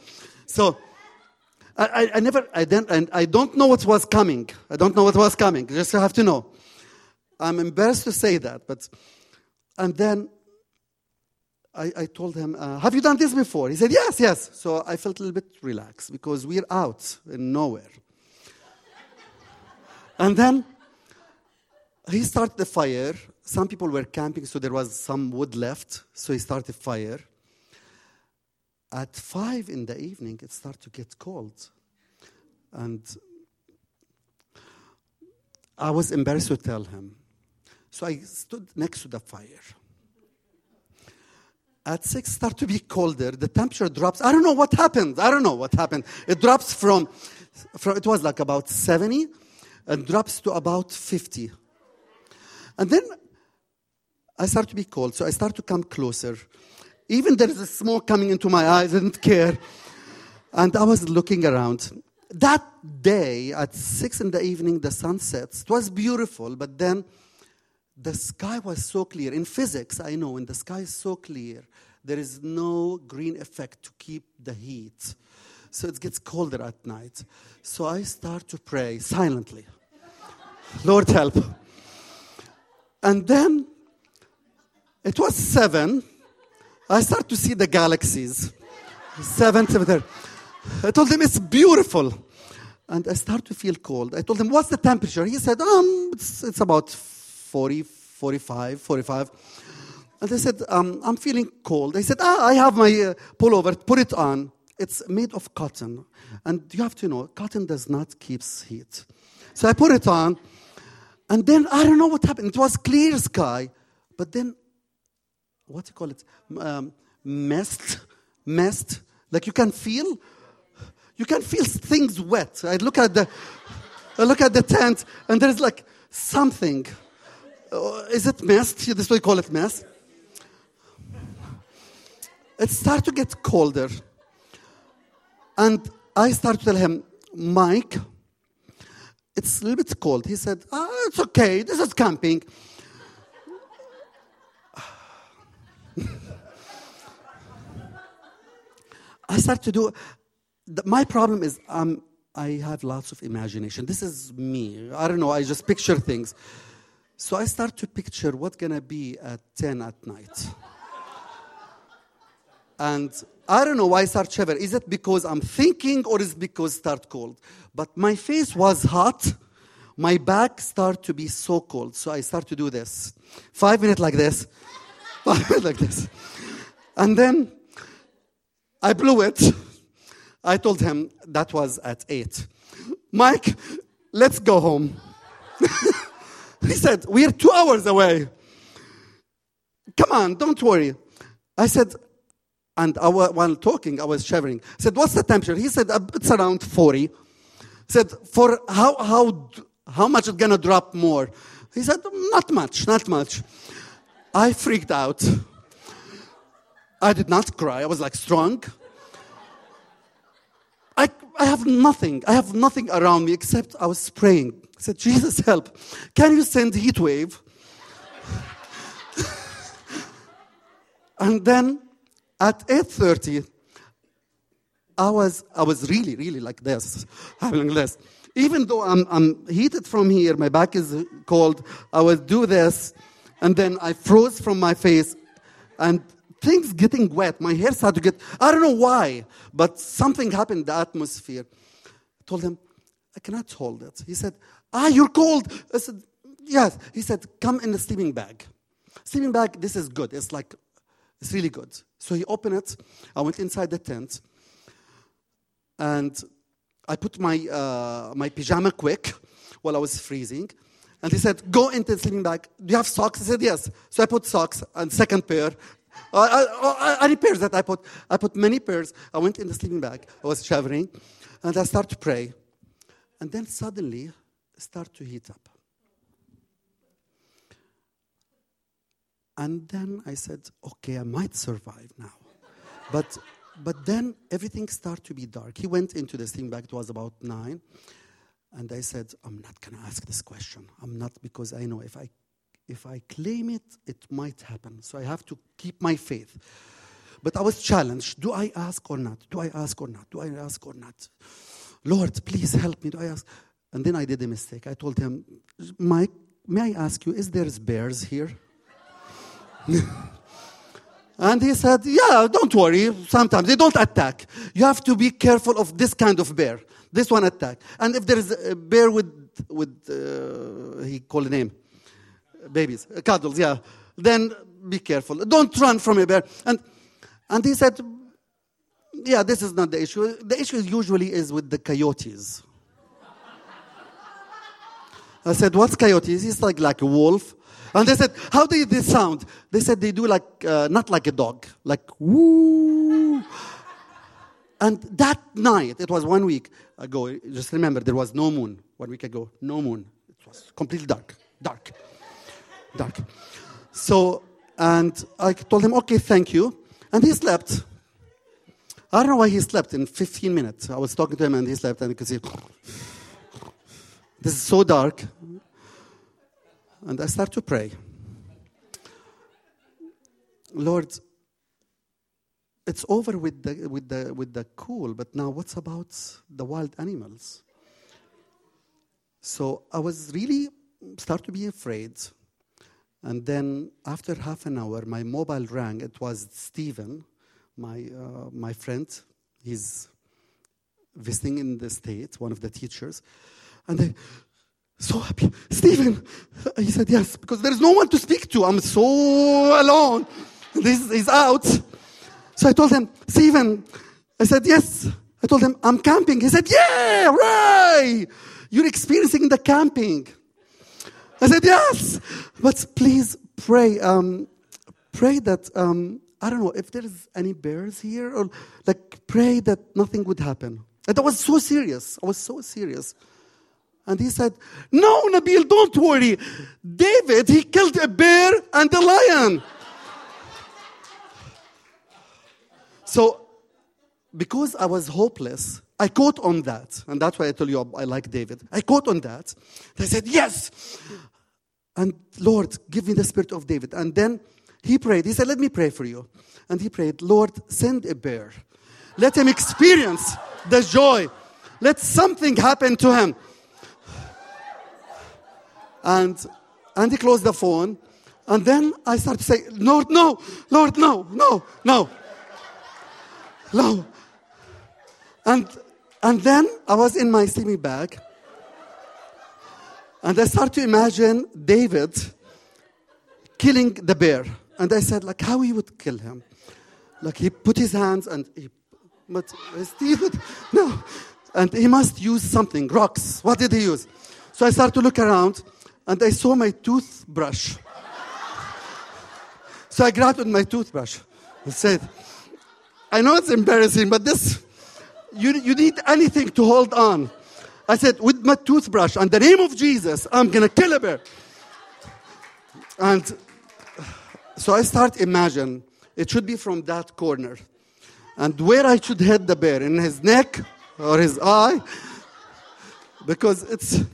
S2: So I, I, I never, I don't, and I don't know what was coming. I don't know what was coming. Just have to know. I'm embarrassed to say that, but, and then I, I told him, uh, Have you done this before? He said, Yes, yes. So I felt a little bit relaxed because we're out in nowhere. and then he started the fire. Some people were camping, so there was some wood left. So he started fire. At five in the evening, it started to get cold. And I was embarrassed to tell him. So I stood next to the fire. At six, start to be colder. The temperature drops. I don't know what happened. I don't know what happened. It drops from, from it was like about 70 and drops to about 50. And then I start to be cold, so I start to come closer. Even there is a smoke coming into my eyes, I didn't care. And I was looking around. That day at six in the evening, the sun sets. It was beautiful, but then the sky was so clear. In physics, I know when the sky is so clear, there is no green effect to keep the heat. So it gets colder at night. So I start to pray silently. Lord help. And then it was seven. I start to see the galaxies. Seven, seven. I told him it's beautiful. And I start to feel cold. I told him, what's the temperature? He said, um, it's, it's about 40, 45, 45. And I said, um, I'm feeling cold. I said, ah, I have my uh, pullover, put it on. It's made of cotton. And you have to know, cotton does not keep heat. So I put it on. And then I don't know what happened. It was clear sky. But then, what do you call it? Um, mist, mist. Like you can feel, you can feel things wet. I look at the, I look at the tent, and there's like something. Uh, is it mist? This way call it mist. It started to get colder. And I started to tell him, Mike, it's a little bit cold. He said, ah, it's okay. This is camping. I start to do. My problem is um, I have lots of imagination. This is me. I don't know. I just picture things. So I start to picture what's gonna be at ten at night. And I don't know why start shivering. Is it because I'm thinking or is it because start cold? But my face was hot. My back start to be so cold. So I start to do this. Five minutes like this. Like this. And then I blew it. I told him that was at eight. Mike, let's go home. he said, We're two hours away. Come on, don't worry. I said, and I, while talking, I was shivering. I said, What's the temperature? He said, uh, It's around 40. I said, For how, how, how much it's going to drop more? He said, Not much, not much. I freaked out. I did not cry. I was like strong. I, I have nothing. I have nothing around me except I was praying. I said, Jesus, help. Can you send heat wave? and then at 8.30, I was, I was really, really like this, having this. Even though I'm, I'm heated from here, my back is cold, I would do this, and then I froze from my face, and things getting wet. My hair started to get, I don't know why, but something happened in the atmosphere. I told him, I cannot hold it. He said, Ah, you're cold. I said, Yes. He said, Come in the sleeping bag. Sleeping bag, this is good. It's like, it's really good. So he opened it. I went inside the tent. And I put my, uh, my pajama quick while I was freezing. And he said, Go into the sleeping bag. Do you have socks? I said, Yes. So I put socks and second pair. Uh, uh, any pairs that I put. I put many pairs. I went in the sleeping bag. I was shivering. And I start to pray. And then suddenly, start to heat up. And then I said, okay, I might survive now. But, but then everything started to be dark. He went into the sleeping bag, it was about nine. And I said, I'm not going to ask this question. I'm not, because I know if I, if I claim it, it might happen. So I have to keep my faith. But I was challenged do I ask or not? Do I ask or not? Do I ask or not? Lord, please help me. Do I ask? And then I did a mistake. I told him, Mike, may I ask you, is there bears here? and he said, Yeah, don't worry. Sometimes they don't attack. You have to be careful of this kind of bear. This one attack. And if there is a bear with, with uh, he called a name, babies, uh, cuddles, yeah, then be careful. Don't run from a bear. And, and he said, Yeah, this is not the issue. The issue usually is with the coyotes. I said, What's coyotes? He's like, like a wolf. And they said, How do they sound? They said they do like, uh, not like a dog, like woo. And that night, it was one week ago, just remember, there was no moon. One week ago, no moon. It was completely dark, dark, dark. So, and I told him, Okay, thank you. And he slept. I don't know why he slept in 15 minutes. I was talking to him and he slept, and you could see, this is so dark. And I start to pray. Lord, it's over with the, with, the, with the cool, but now what's about the wild animals? So I was really start to be afraid. And then after half an hour, my mobile rang. It was Stephen, my, uh, my friend. He's visiting in the States, one of the teachers. And I, so happy. Stephen, he said, yes, because there's no one to speak to. I'm so alone. This is out. So I told him, Stephen, I said, yes. I told him, I'm camping. He said, yeah, right. You're experiencing the camping. I said, yes. But please pray. Um, pray that, um, I don't know, if there's any bears here, or like pray that nothing would happen. And I was so serious. I was so serious. And he said, No, Nabil, don't worry. David, he killed a bear and a lion. So, because I was hopeless, I caught on that. And that's why I tell you I like David. I caught on that. I said, Yes. And Lord, give me the spirit of David. And then he prayed. He said, Let me pray for you. And he prayed, Lord, send a bear. Let him experience the joy. Let something happen to him. And, and he closed the phone. And then I started to say, Lord, no, Lord, no, no, no, no. And, and then I was in my sleeping bag. And I started to imagine David killing the bear. And I said, like, how he would kill him. Like, he put his hands and he, but David, no. And he must use something, rocks. What did he use? So I started to look around and I saw my toothbrush. so I grabbed my toothbrush and said, I know it's embarrassing, but this, you, you need anything to hold on. I said, with my toothbrush, and the name of Jesus, I'm going to kill a bear. And so I start imagine it should be from that corner. And where I should hit the bear, in his neck or his eye, because it's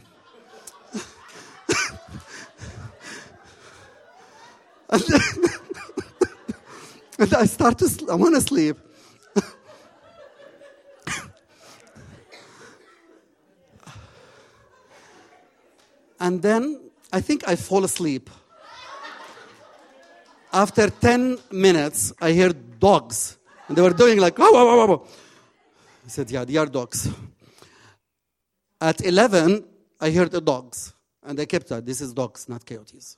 S2: and, I start to, I want to sleep. and then I think I fall asleep. After 10 minutes, I hear dogs. And they were doing like, oh, oh, oh, oh. I said, yeah, they are dogs. At 11, I heard the dogs. And I kept that. This is dogs, not coyotes.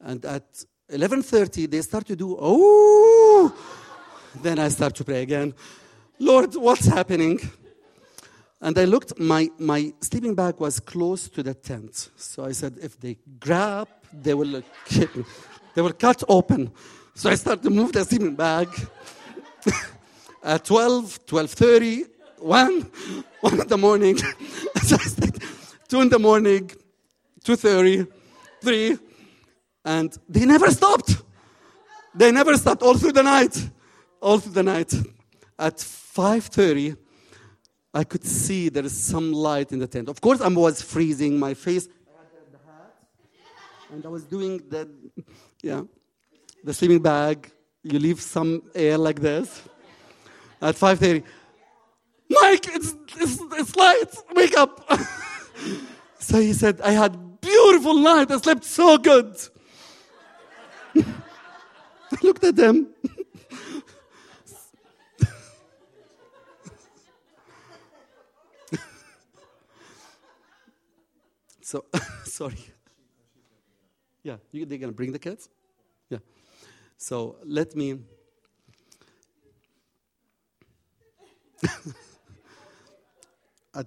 S2: And at 11.30, they start to do, oh. Then I start to pray again. Lord, what's happening? And I looked, my, my sleeping bag was close to the tent. So I said, if they grab, they will, they will cut open. So I started to move the sleeping bag. At 12, 12.30, 1, 1 in the morning. so I 2 in the morning, 2.30, 3. And they never stopped. They never stopped all through the night. All through the night. At 5.30, I could see there is some light in the tent. Of course, I was freezing my face. I had the hat. And I was doing the, yeah, the sleeping bag. You leave some air like this. At 5.30, Mike, it's, it's, it's light. Wake up. so he said, I had beautiful night. I slept so good. I looked at them. so, sorry. Yeah, you, they're going to bring the kids? Yeah. So let me. At,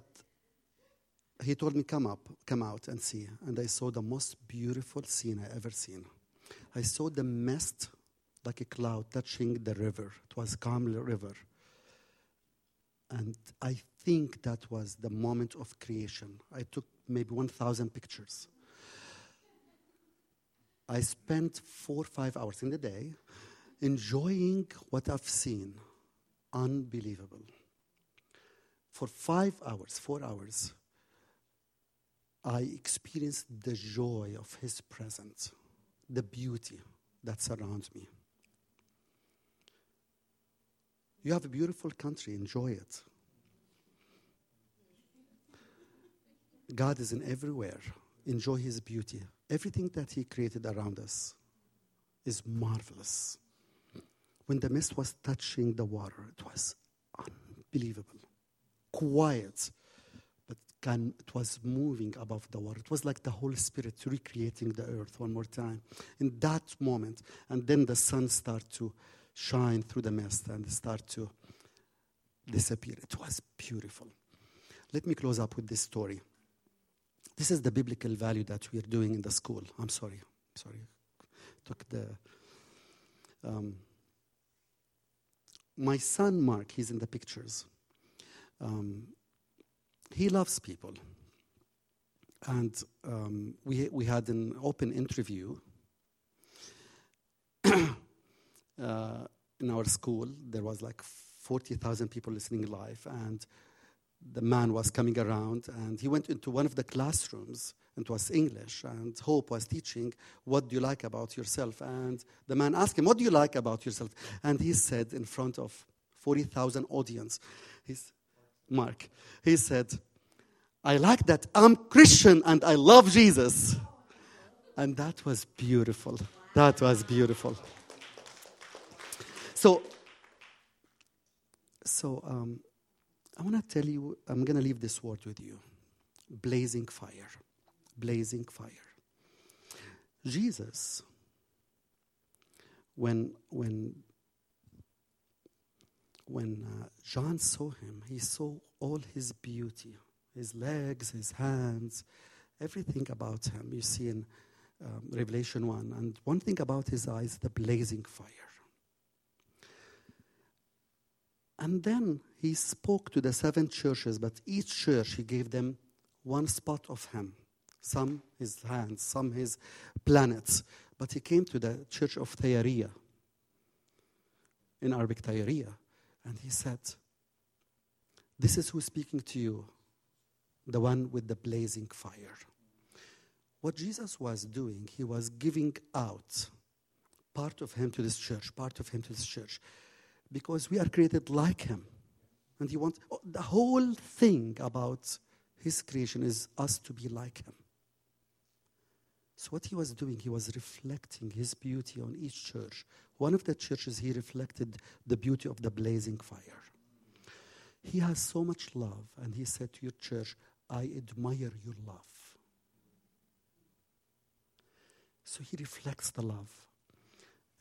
S2: he told me, come up, come out and see. And I saw the most beautiful scene I ever seen. I saw the mist like a cloud touching the river. It was calm river. And I think that was the moment of creation. I took maybe 1,000 pictures. I spent four or five hours in the day enjoying what I've seen. Unbelievable. For five hours, four hours, I experienced the joy of His presence, the beauty that surrounds me. You have a beautiful country, enjoy it. God is in everywhere. Enjoy His beauty. Everything that He created around us is marvelous. When the mist was touching the water, it was unbelievable. Quiet, can, it was moving above the water. It was like the Holy Spirit recreating the earth one more time. In that moment, and then the sun started to shine through the mist and start to disappear. It was beautiful. Let me close up with this story. This is the biblical value that we are doing in the school. I'm sorry. Sorry. Took the. Um, my son Mark, he's in the pictures. Um, he loves people. And um, we, we had an open interview uh, in our school. There was like 40,000 people listening live. And the man was coming around and he went into one of the classrooms and it was English and Hope was teaching, What do you like about yourself? And the man asked him, What do you like about yourself? And he said in front of 40,000 audience, he's, Mark, he said, I like that I'm Christian and I love Jesus. And that was beautiful. That was beautiful. So, so um, I want to tell you, I'm going to leave this word with you blazing fire. Blazing fire. Jesus, when, when, when uh, John saw him, he saw all his beauty his legs, his hands, everything about him. You see in um, Revelation 1. And one thing about his eyes, the blazing fire. And then he spoke to the seven churches, but each church he gave them one spot of him. Some his hands, some his planets. But he came to the church of Thyatira, in Arabic Thyatira, and he said, This is who's speaking to you, the one with the blazing fire. What Jesus was doing, he was giving out part of him to this church, part of him to this church because we are created like him. And he wants oh, the whole thing about his creation is us to be like him. So, what he was doing, he was reflecting his beauty on each church. One of the churches, he reflected the beauty of the blazing fire. He has so much love, and he said to your church, I admire your love. So, he reflects the love.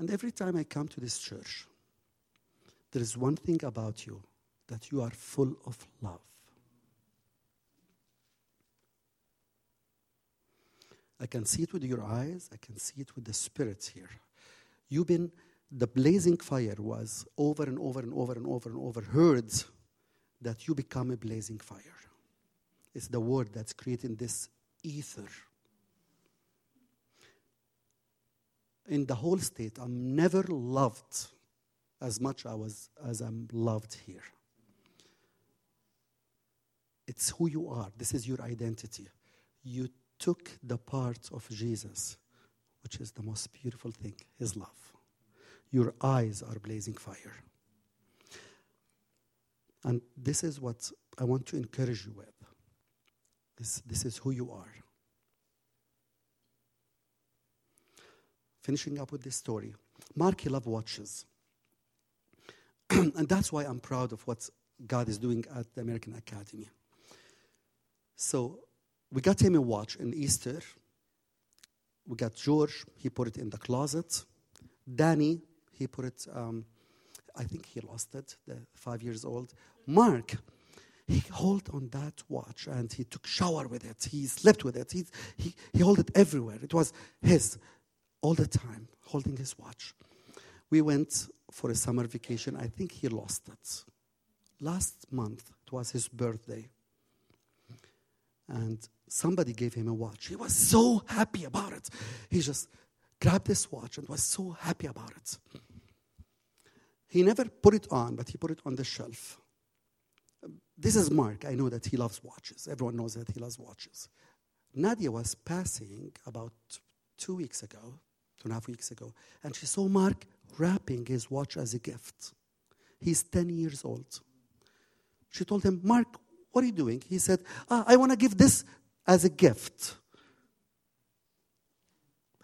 S2: And every time I come to this church, there is one thing about you that you are full of love. I can see it with your eyes, I can see it with the spirits here. You've been, the blazing fire was over and over and over and over and over heard that you become a blazing fire. It's the word that's creating this ether. in the whole state, I'm never loved as much I was, as I'm loved here. It's who you are. This is your identity. You took the part of Jesus, which is the most beautiful thing, his love. Your eyes are blazing fire. And this is what I want to encourage you with. This, this is who you are. Finishing up with this story. Mark, he loved watches. and that's why I'm proud of what God is doing at the American Academy. So we got him a watch in Easter. We got George, he put it in the closet. Danny, he put it, um, I think he lost it, the five years old. Mark, he held on that watch and he took shower with it. He slept with it. He, he, he held it everywhere. It was his all the time, holding his watch. We went for a summer vacation. I think he lost it. Last month, it was his birthday. And somebody gave him a watch. He was so happy about it. He just grabbed this watch and was so happy about it. He never put it on, but he put it on the shelf. This is Mark. I know that he loves watches. Everyone knows that he loves watches. Nadia was passing about two weeks ago, two and a half weeks ago, and she saw Mark wrapping his watch as a gift. He's 10 years old. She told him, Mark, what are you doing? He said, ah, I want to give this as a gift.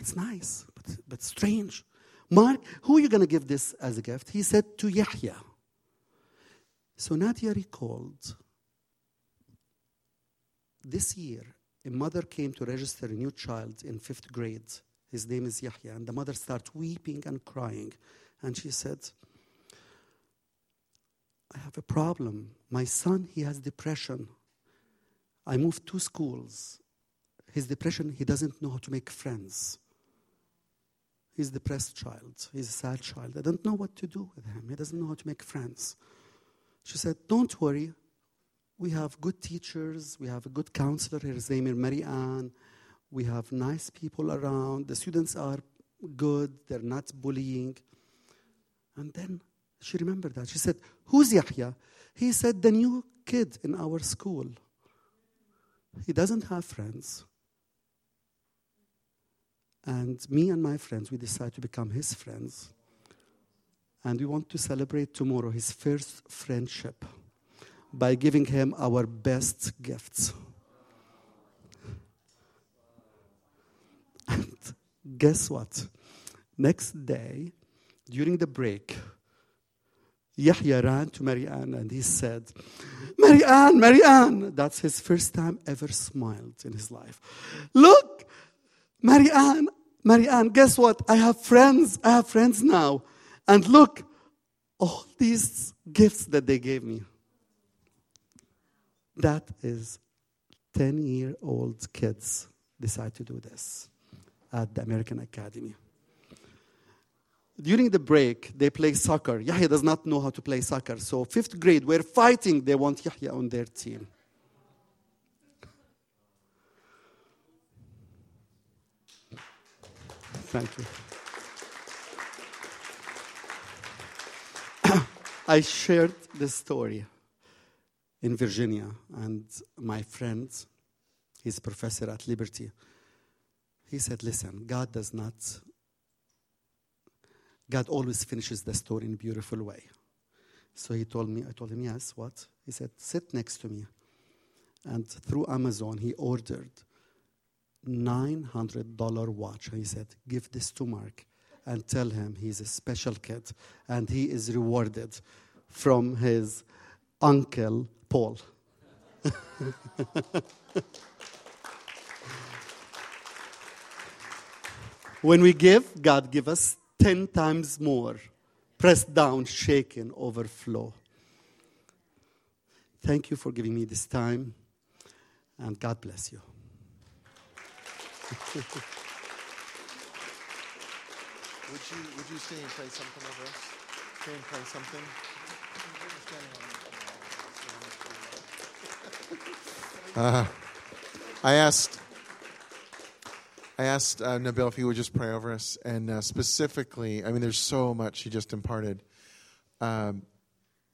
S2: It's nice, but, but strange. Mark, who are you going to give this as a gift? He said, to Yahya. So Nadia recalled this year, a mother came to register a new child in fifth grade. His name is Yahya. And the mother started weeping and crying. And she said, I have a problem. My son, he has depression. I moved two schools. His depression, he doesn't know how to make friends. He's a depressed child. He's a sad child. I don't know what to do with him. He doesn't know how to make friends. She said, Don't worry. We have good teachers. We have a good counselor. His name is Mary Ann. We have nice people around. The students are good. They're not bullying. And then she remembered that. She said, Who's Yahya? He said, The new kid in our school. He doesn't have friends. And me and my friends, we decide to become his friends. And we want to celebrate tomorrow his first friendship by giving him our best gifts. And guess what? Next day, during the break, Yahya ran to Marianne and he said, Marianne, Marianne. That's his first time ever smiled in his life. Look, Marianne, Marianne, guess what? I have friends. I have friends now. And look, all these gifts that they gave me. That is 10 year old kids decide to do this at the American Academy. During the break, they play soccer. Yahya does not know how to play soccer. So, fifth grade, we're fighting. They want Yahya on their team. Thank you. I shared this story in Virginia, and my friend, he's professor at Liberty, he said, Listen, God does not, God always finishes the story in a beautiful way. So he told me, I told him, Yes, what? He said, Sit next to me. And through Amazon, he ordered $900 watch. And he said, Give this to Mark and tell him he's a special kid and he is rewarded from his uncle Paul. when we give, God give us 10 times more. Pressed down, shaken, overflow. Thank you for giving me this time, and God bless you.
S1: would you would you stay and play something over us? Stay and play something. Uh, I asked I asked uh, Nabil if he would just pray over us, and uh, specifically, I mean, there's so much he just imparted. Um,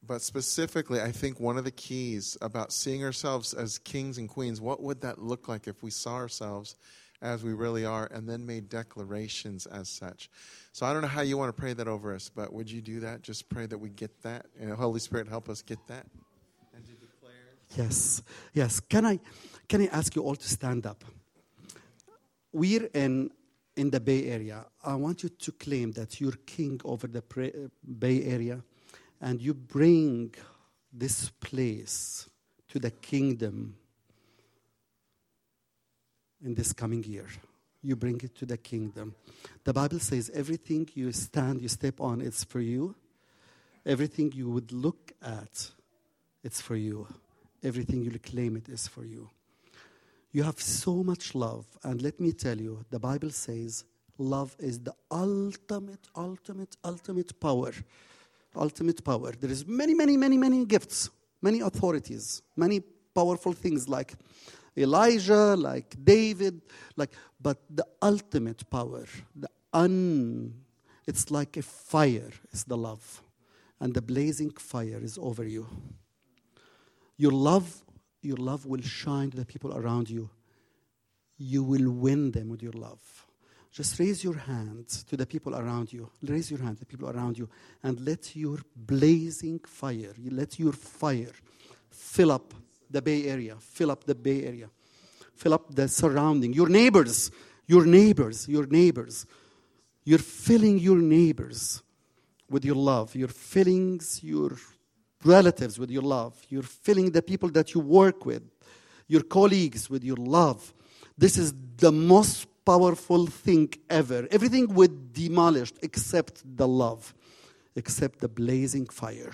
S1: but specifically, I think one of the keys about seeing ourselves as kings and queens, what would that look like if we saw ourselves as we really are and then made declarations as such? So I don't know how you want to pray that over us, but would you do that? Just pray that we get that. And Holy Spirit, help us get that. And to declare.
S2: Yes, yes. Can I, can I ask you all to stand up? We're in, in the Bay Area. I want you to claim that you're king over the pra- uh, Bay Area and you bring this place to the kingdom in this coming year. You bring it to the kingdom. The Bible says everything you stand, you step on, it's for you. Everything you would look at, it's for you. Everything you claim it is for you. You have so much love. And let me tell you, the Bible says love is the ultimate, ultimate, ultimate power. Ultimate power. There is many, many, many, many gifts, many authorities, many powerful things like Elijah, like David, like but the ultimate power, the un it's like a fire is the love. And the blazing fire is over you. Your love, your love will shine to the people around you. You will win them with your love. Just raise your hand to the people around you. Raise your hand to the people around you and let your blazing fire, let your fire fill up the Bay Area, fill up the Bay Area, fill up the surrounding, your neighbors, your neighbors, your neighbors. You're filling your neighbors with your love, your feelings, your relatives with your love. You're filling the people that you work with, your colleagues with your love. This is the most powerful thing ever. Everything would demolished except the love, except the blazing fire.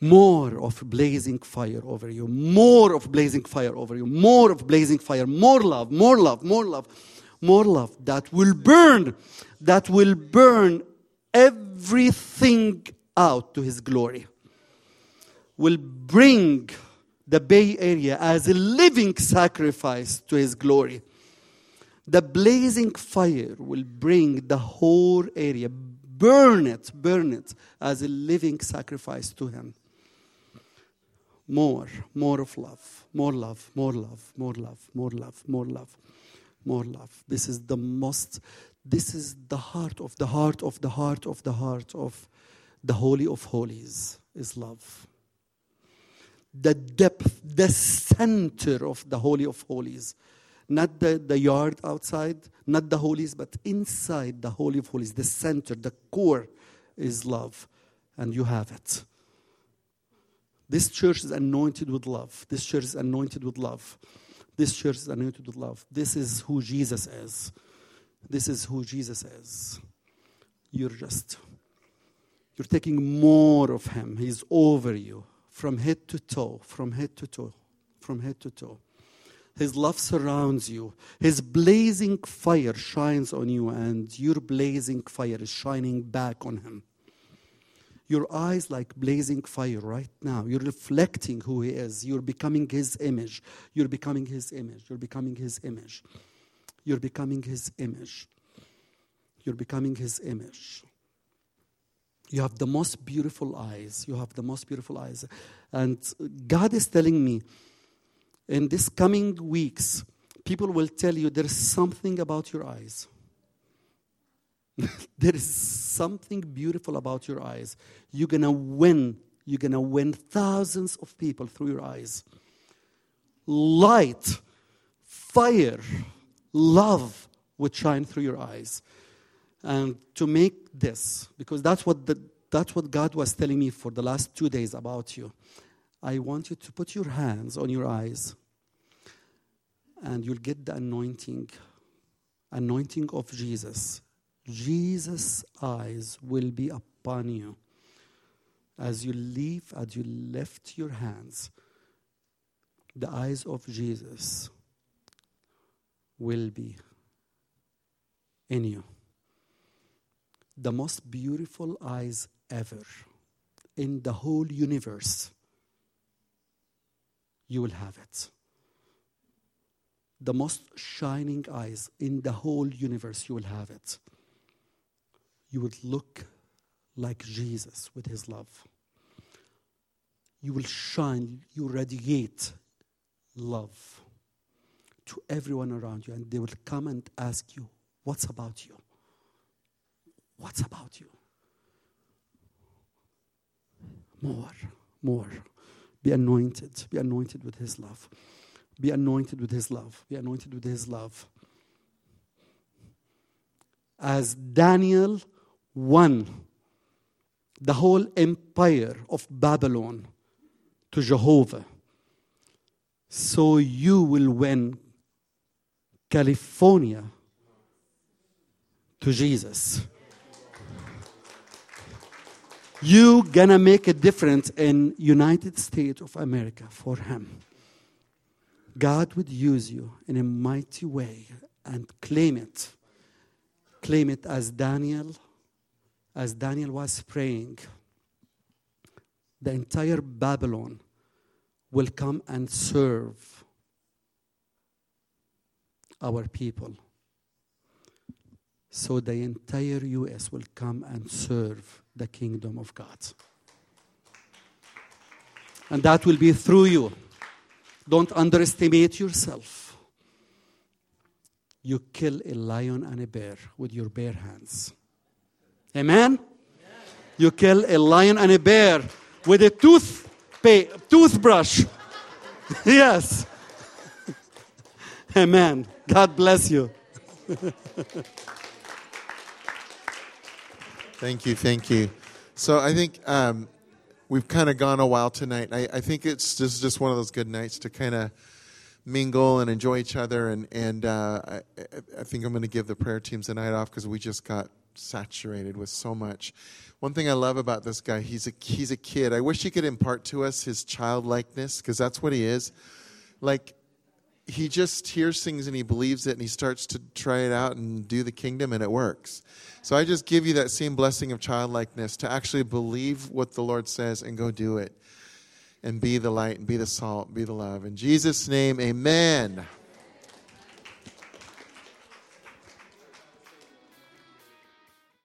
S2: More of blazing fire over you, more of blazing fire over you, more of blazing fire, more love, more love, more love, more love that will burn, that will burn everything out to his glory. Will bring the Bay Area as a living sacrifice to His glory. The blazing fire will bring the whole area, burn it, burn it as a living sacrifice to Him. More, more of love, more love, more love, more love, more love, more love, more love. This is the most, this is the heart of the heart of the heart of the heart of the Holy of Holies is love the depth, the center of the Holy of Holies. Not the, the yard outside, not the holies, but inside the Holy of Holies, the center, the core is love. And you have it. This church is anointed with love. This church is anointed with love. This church is anointed with love. This is who Jesus is. This is who Jesus is. You're just, you're taking more of Him. He's over you from head to toe, from head to toe, from head to toe. His love surrounds you. His blazing fire shines on you, and your blazing fire is shining back on him. Your eyes like blazing fire right now. You're reflecting who he is. You're becoming his image. You're becoming his image. You're becoming his image. You're becoming his image. You're becoming his image. You have the most beautiful eyes. You have the most beautiful eyes. And God is telling me in these coming weeks, people will tell you there's something about your eyes. there is something beautiful about your eyes. You're going to win. You're going to win thousands of people through your eyes. Light, fire, love would shine through your eyes and to make this because that's what the, that's what God was telling me for the last two days about you. I want you to put your hands on your eyes and you'll get the anointing anointing of Jesus. Jesus' eyes will be upon you as you leave, as you lift your hands. The eyes of Jesus will be in you the most beautiful eyes ever in the whole universe, you will have it. the most shining eyes in the whole universe, you will have it. You would look like Jesus with his love. You will shine, you radiate love to everyone around you, and they will come and ask you, What's about you? What's about you? More, more. Be anointed. Be anointed with His love. Be anointed with His love. Be anointed with His love. As Daniel won the whole empire of Babylon to Jehovah, so you will win California to Jesus. You gonna make a difference in United States of America for him. God would use you in a mighty way and claim it. Claim it as Daniel, as Daniel was praying. The entire Babylon will come and serve our people. So the entire US will come and serve the kingdom of God. And that will be through you. Don't underestimate yourself. You kill a lion and a bear with your bare hands. Amen? You kill a lion and a bear with a tooth toothbrush. yes. Amen. God bless you.
S1: Thank you, thank you. So I think um, we've kind of gone a while tonight. I, I think it's just just one of those good nights to kind of mingle and enjoy each other. And and uh, I, I think I'm going to give the prayer teams the night off because we just got saturated with so much. One thing I love about this guy, he's a he's a kid. I wish he could impart to us his childlikeness because that's what he is. Like he just hears things and he believes it and he starts to try it out and do the kingdom and it works. So I just give you that same blessing of childlikeness to actually believe what the Lord says and go do it and be the light and be the salt, be the love. In Jesus' name, amen.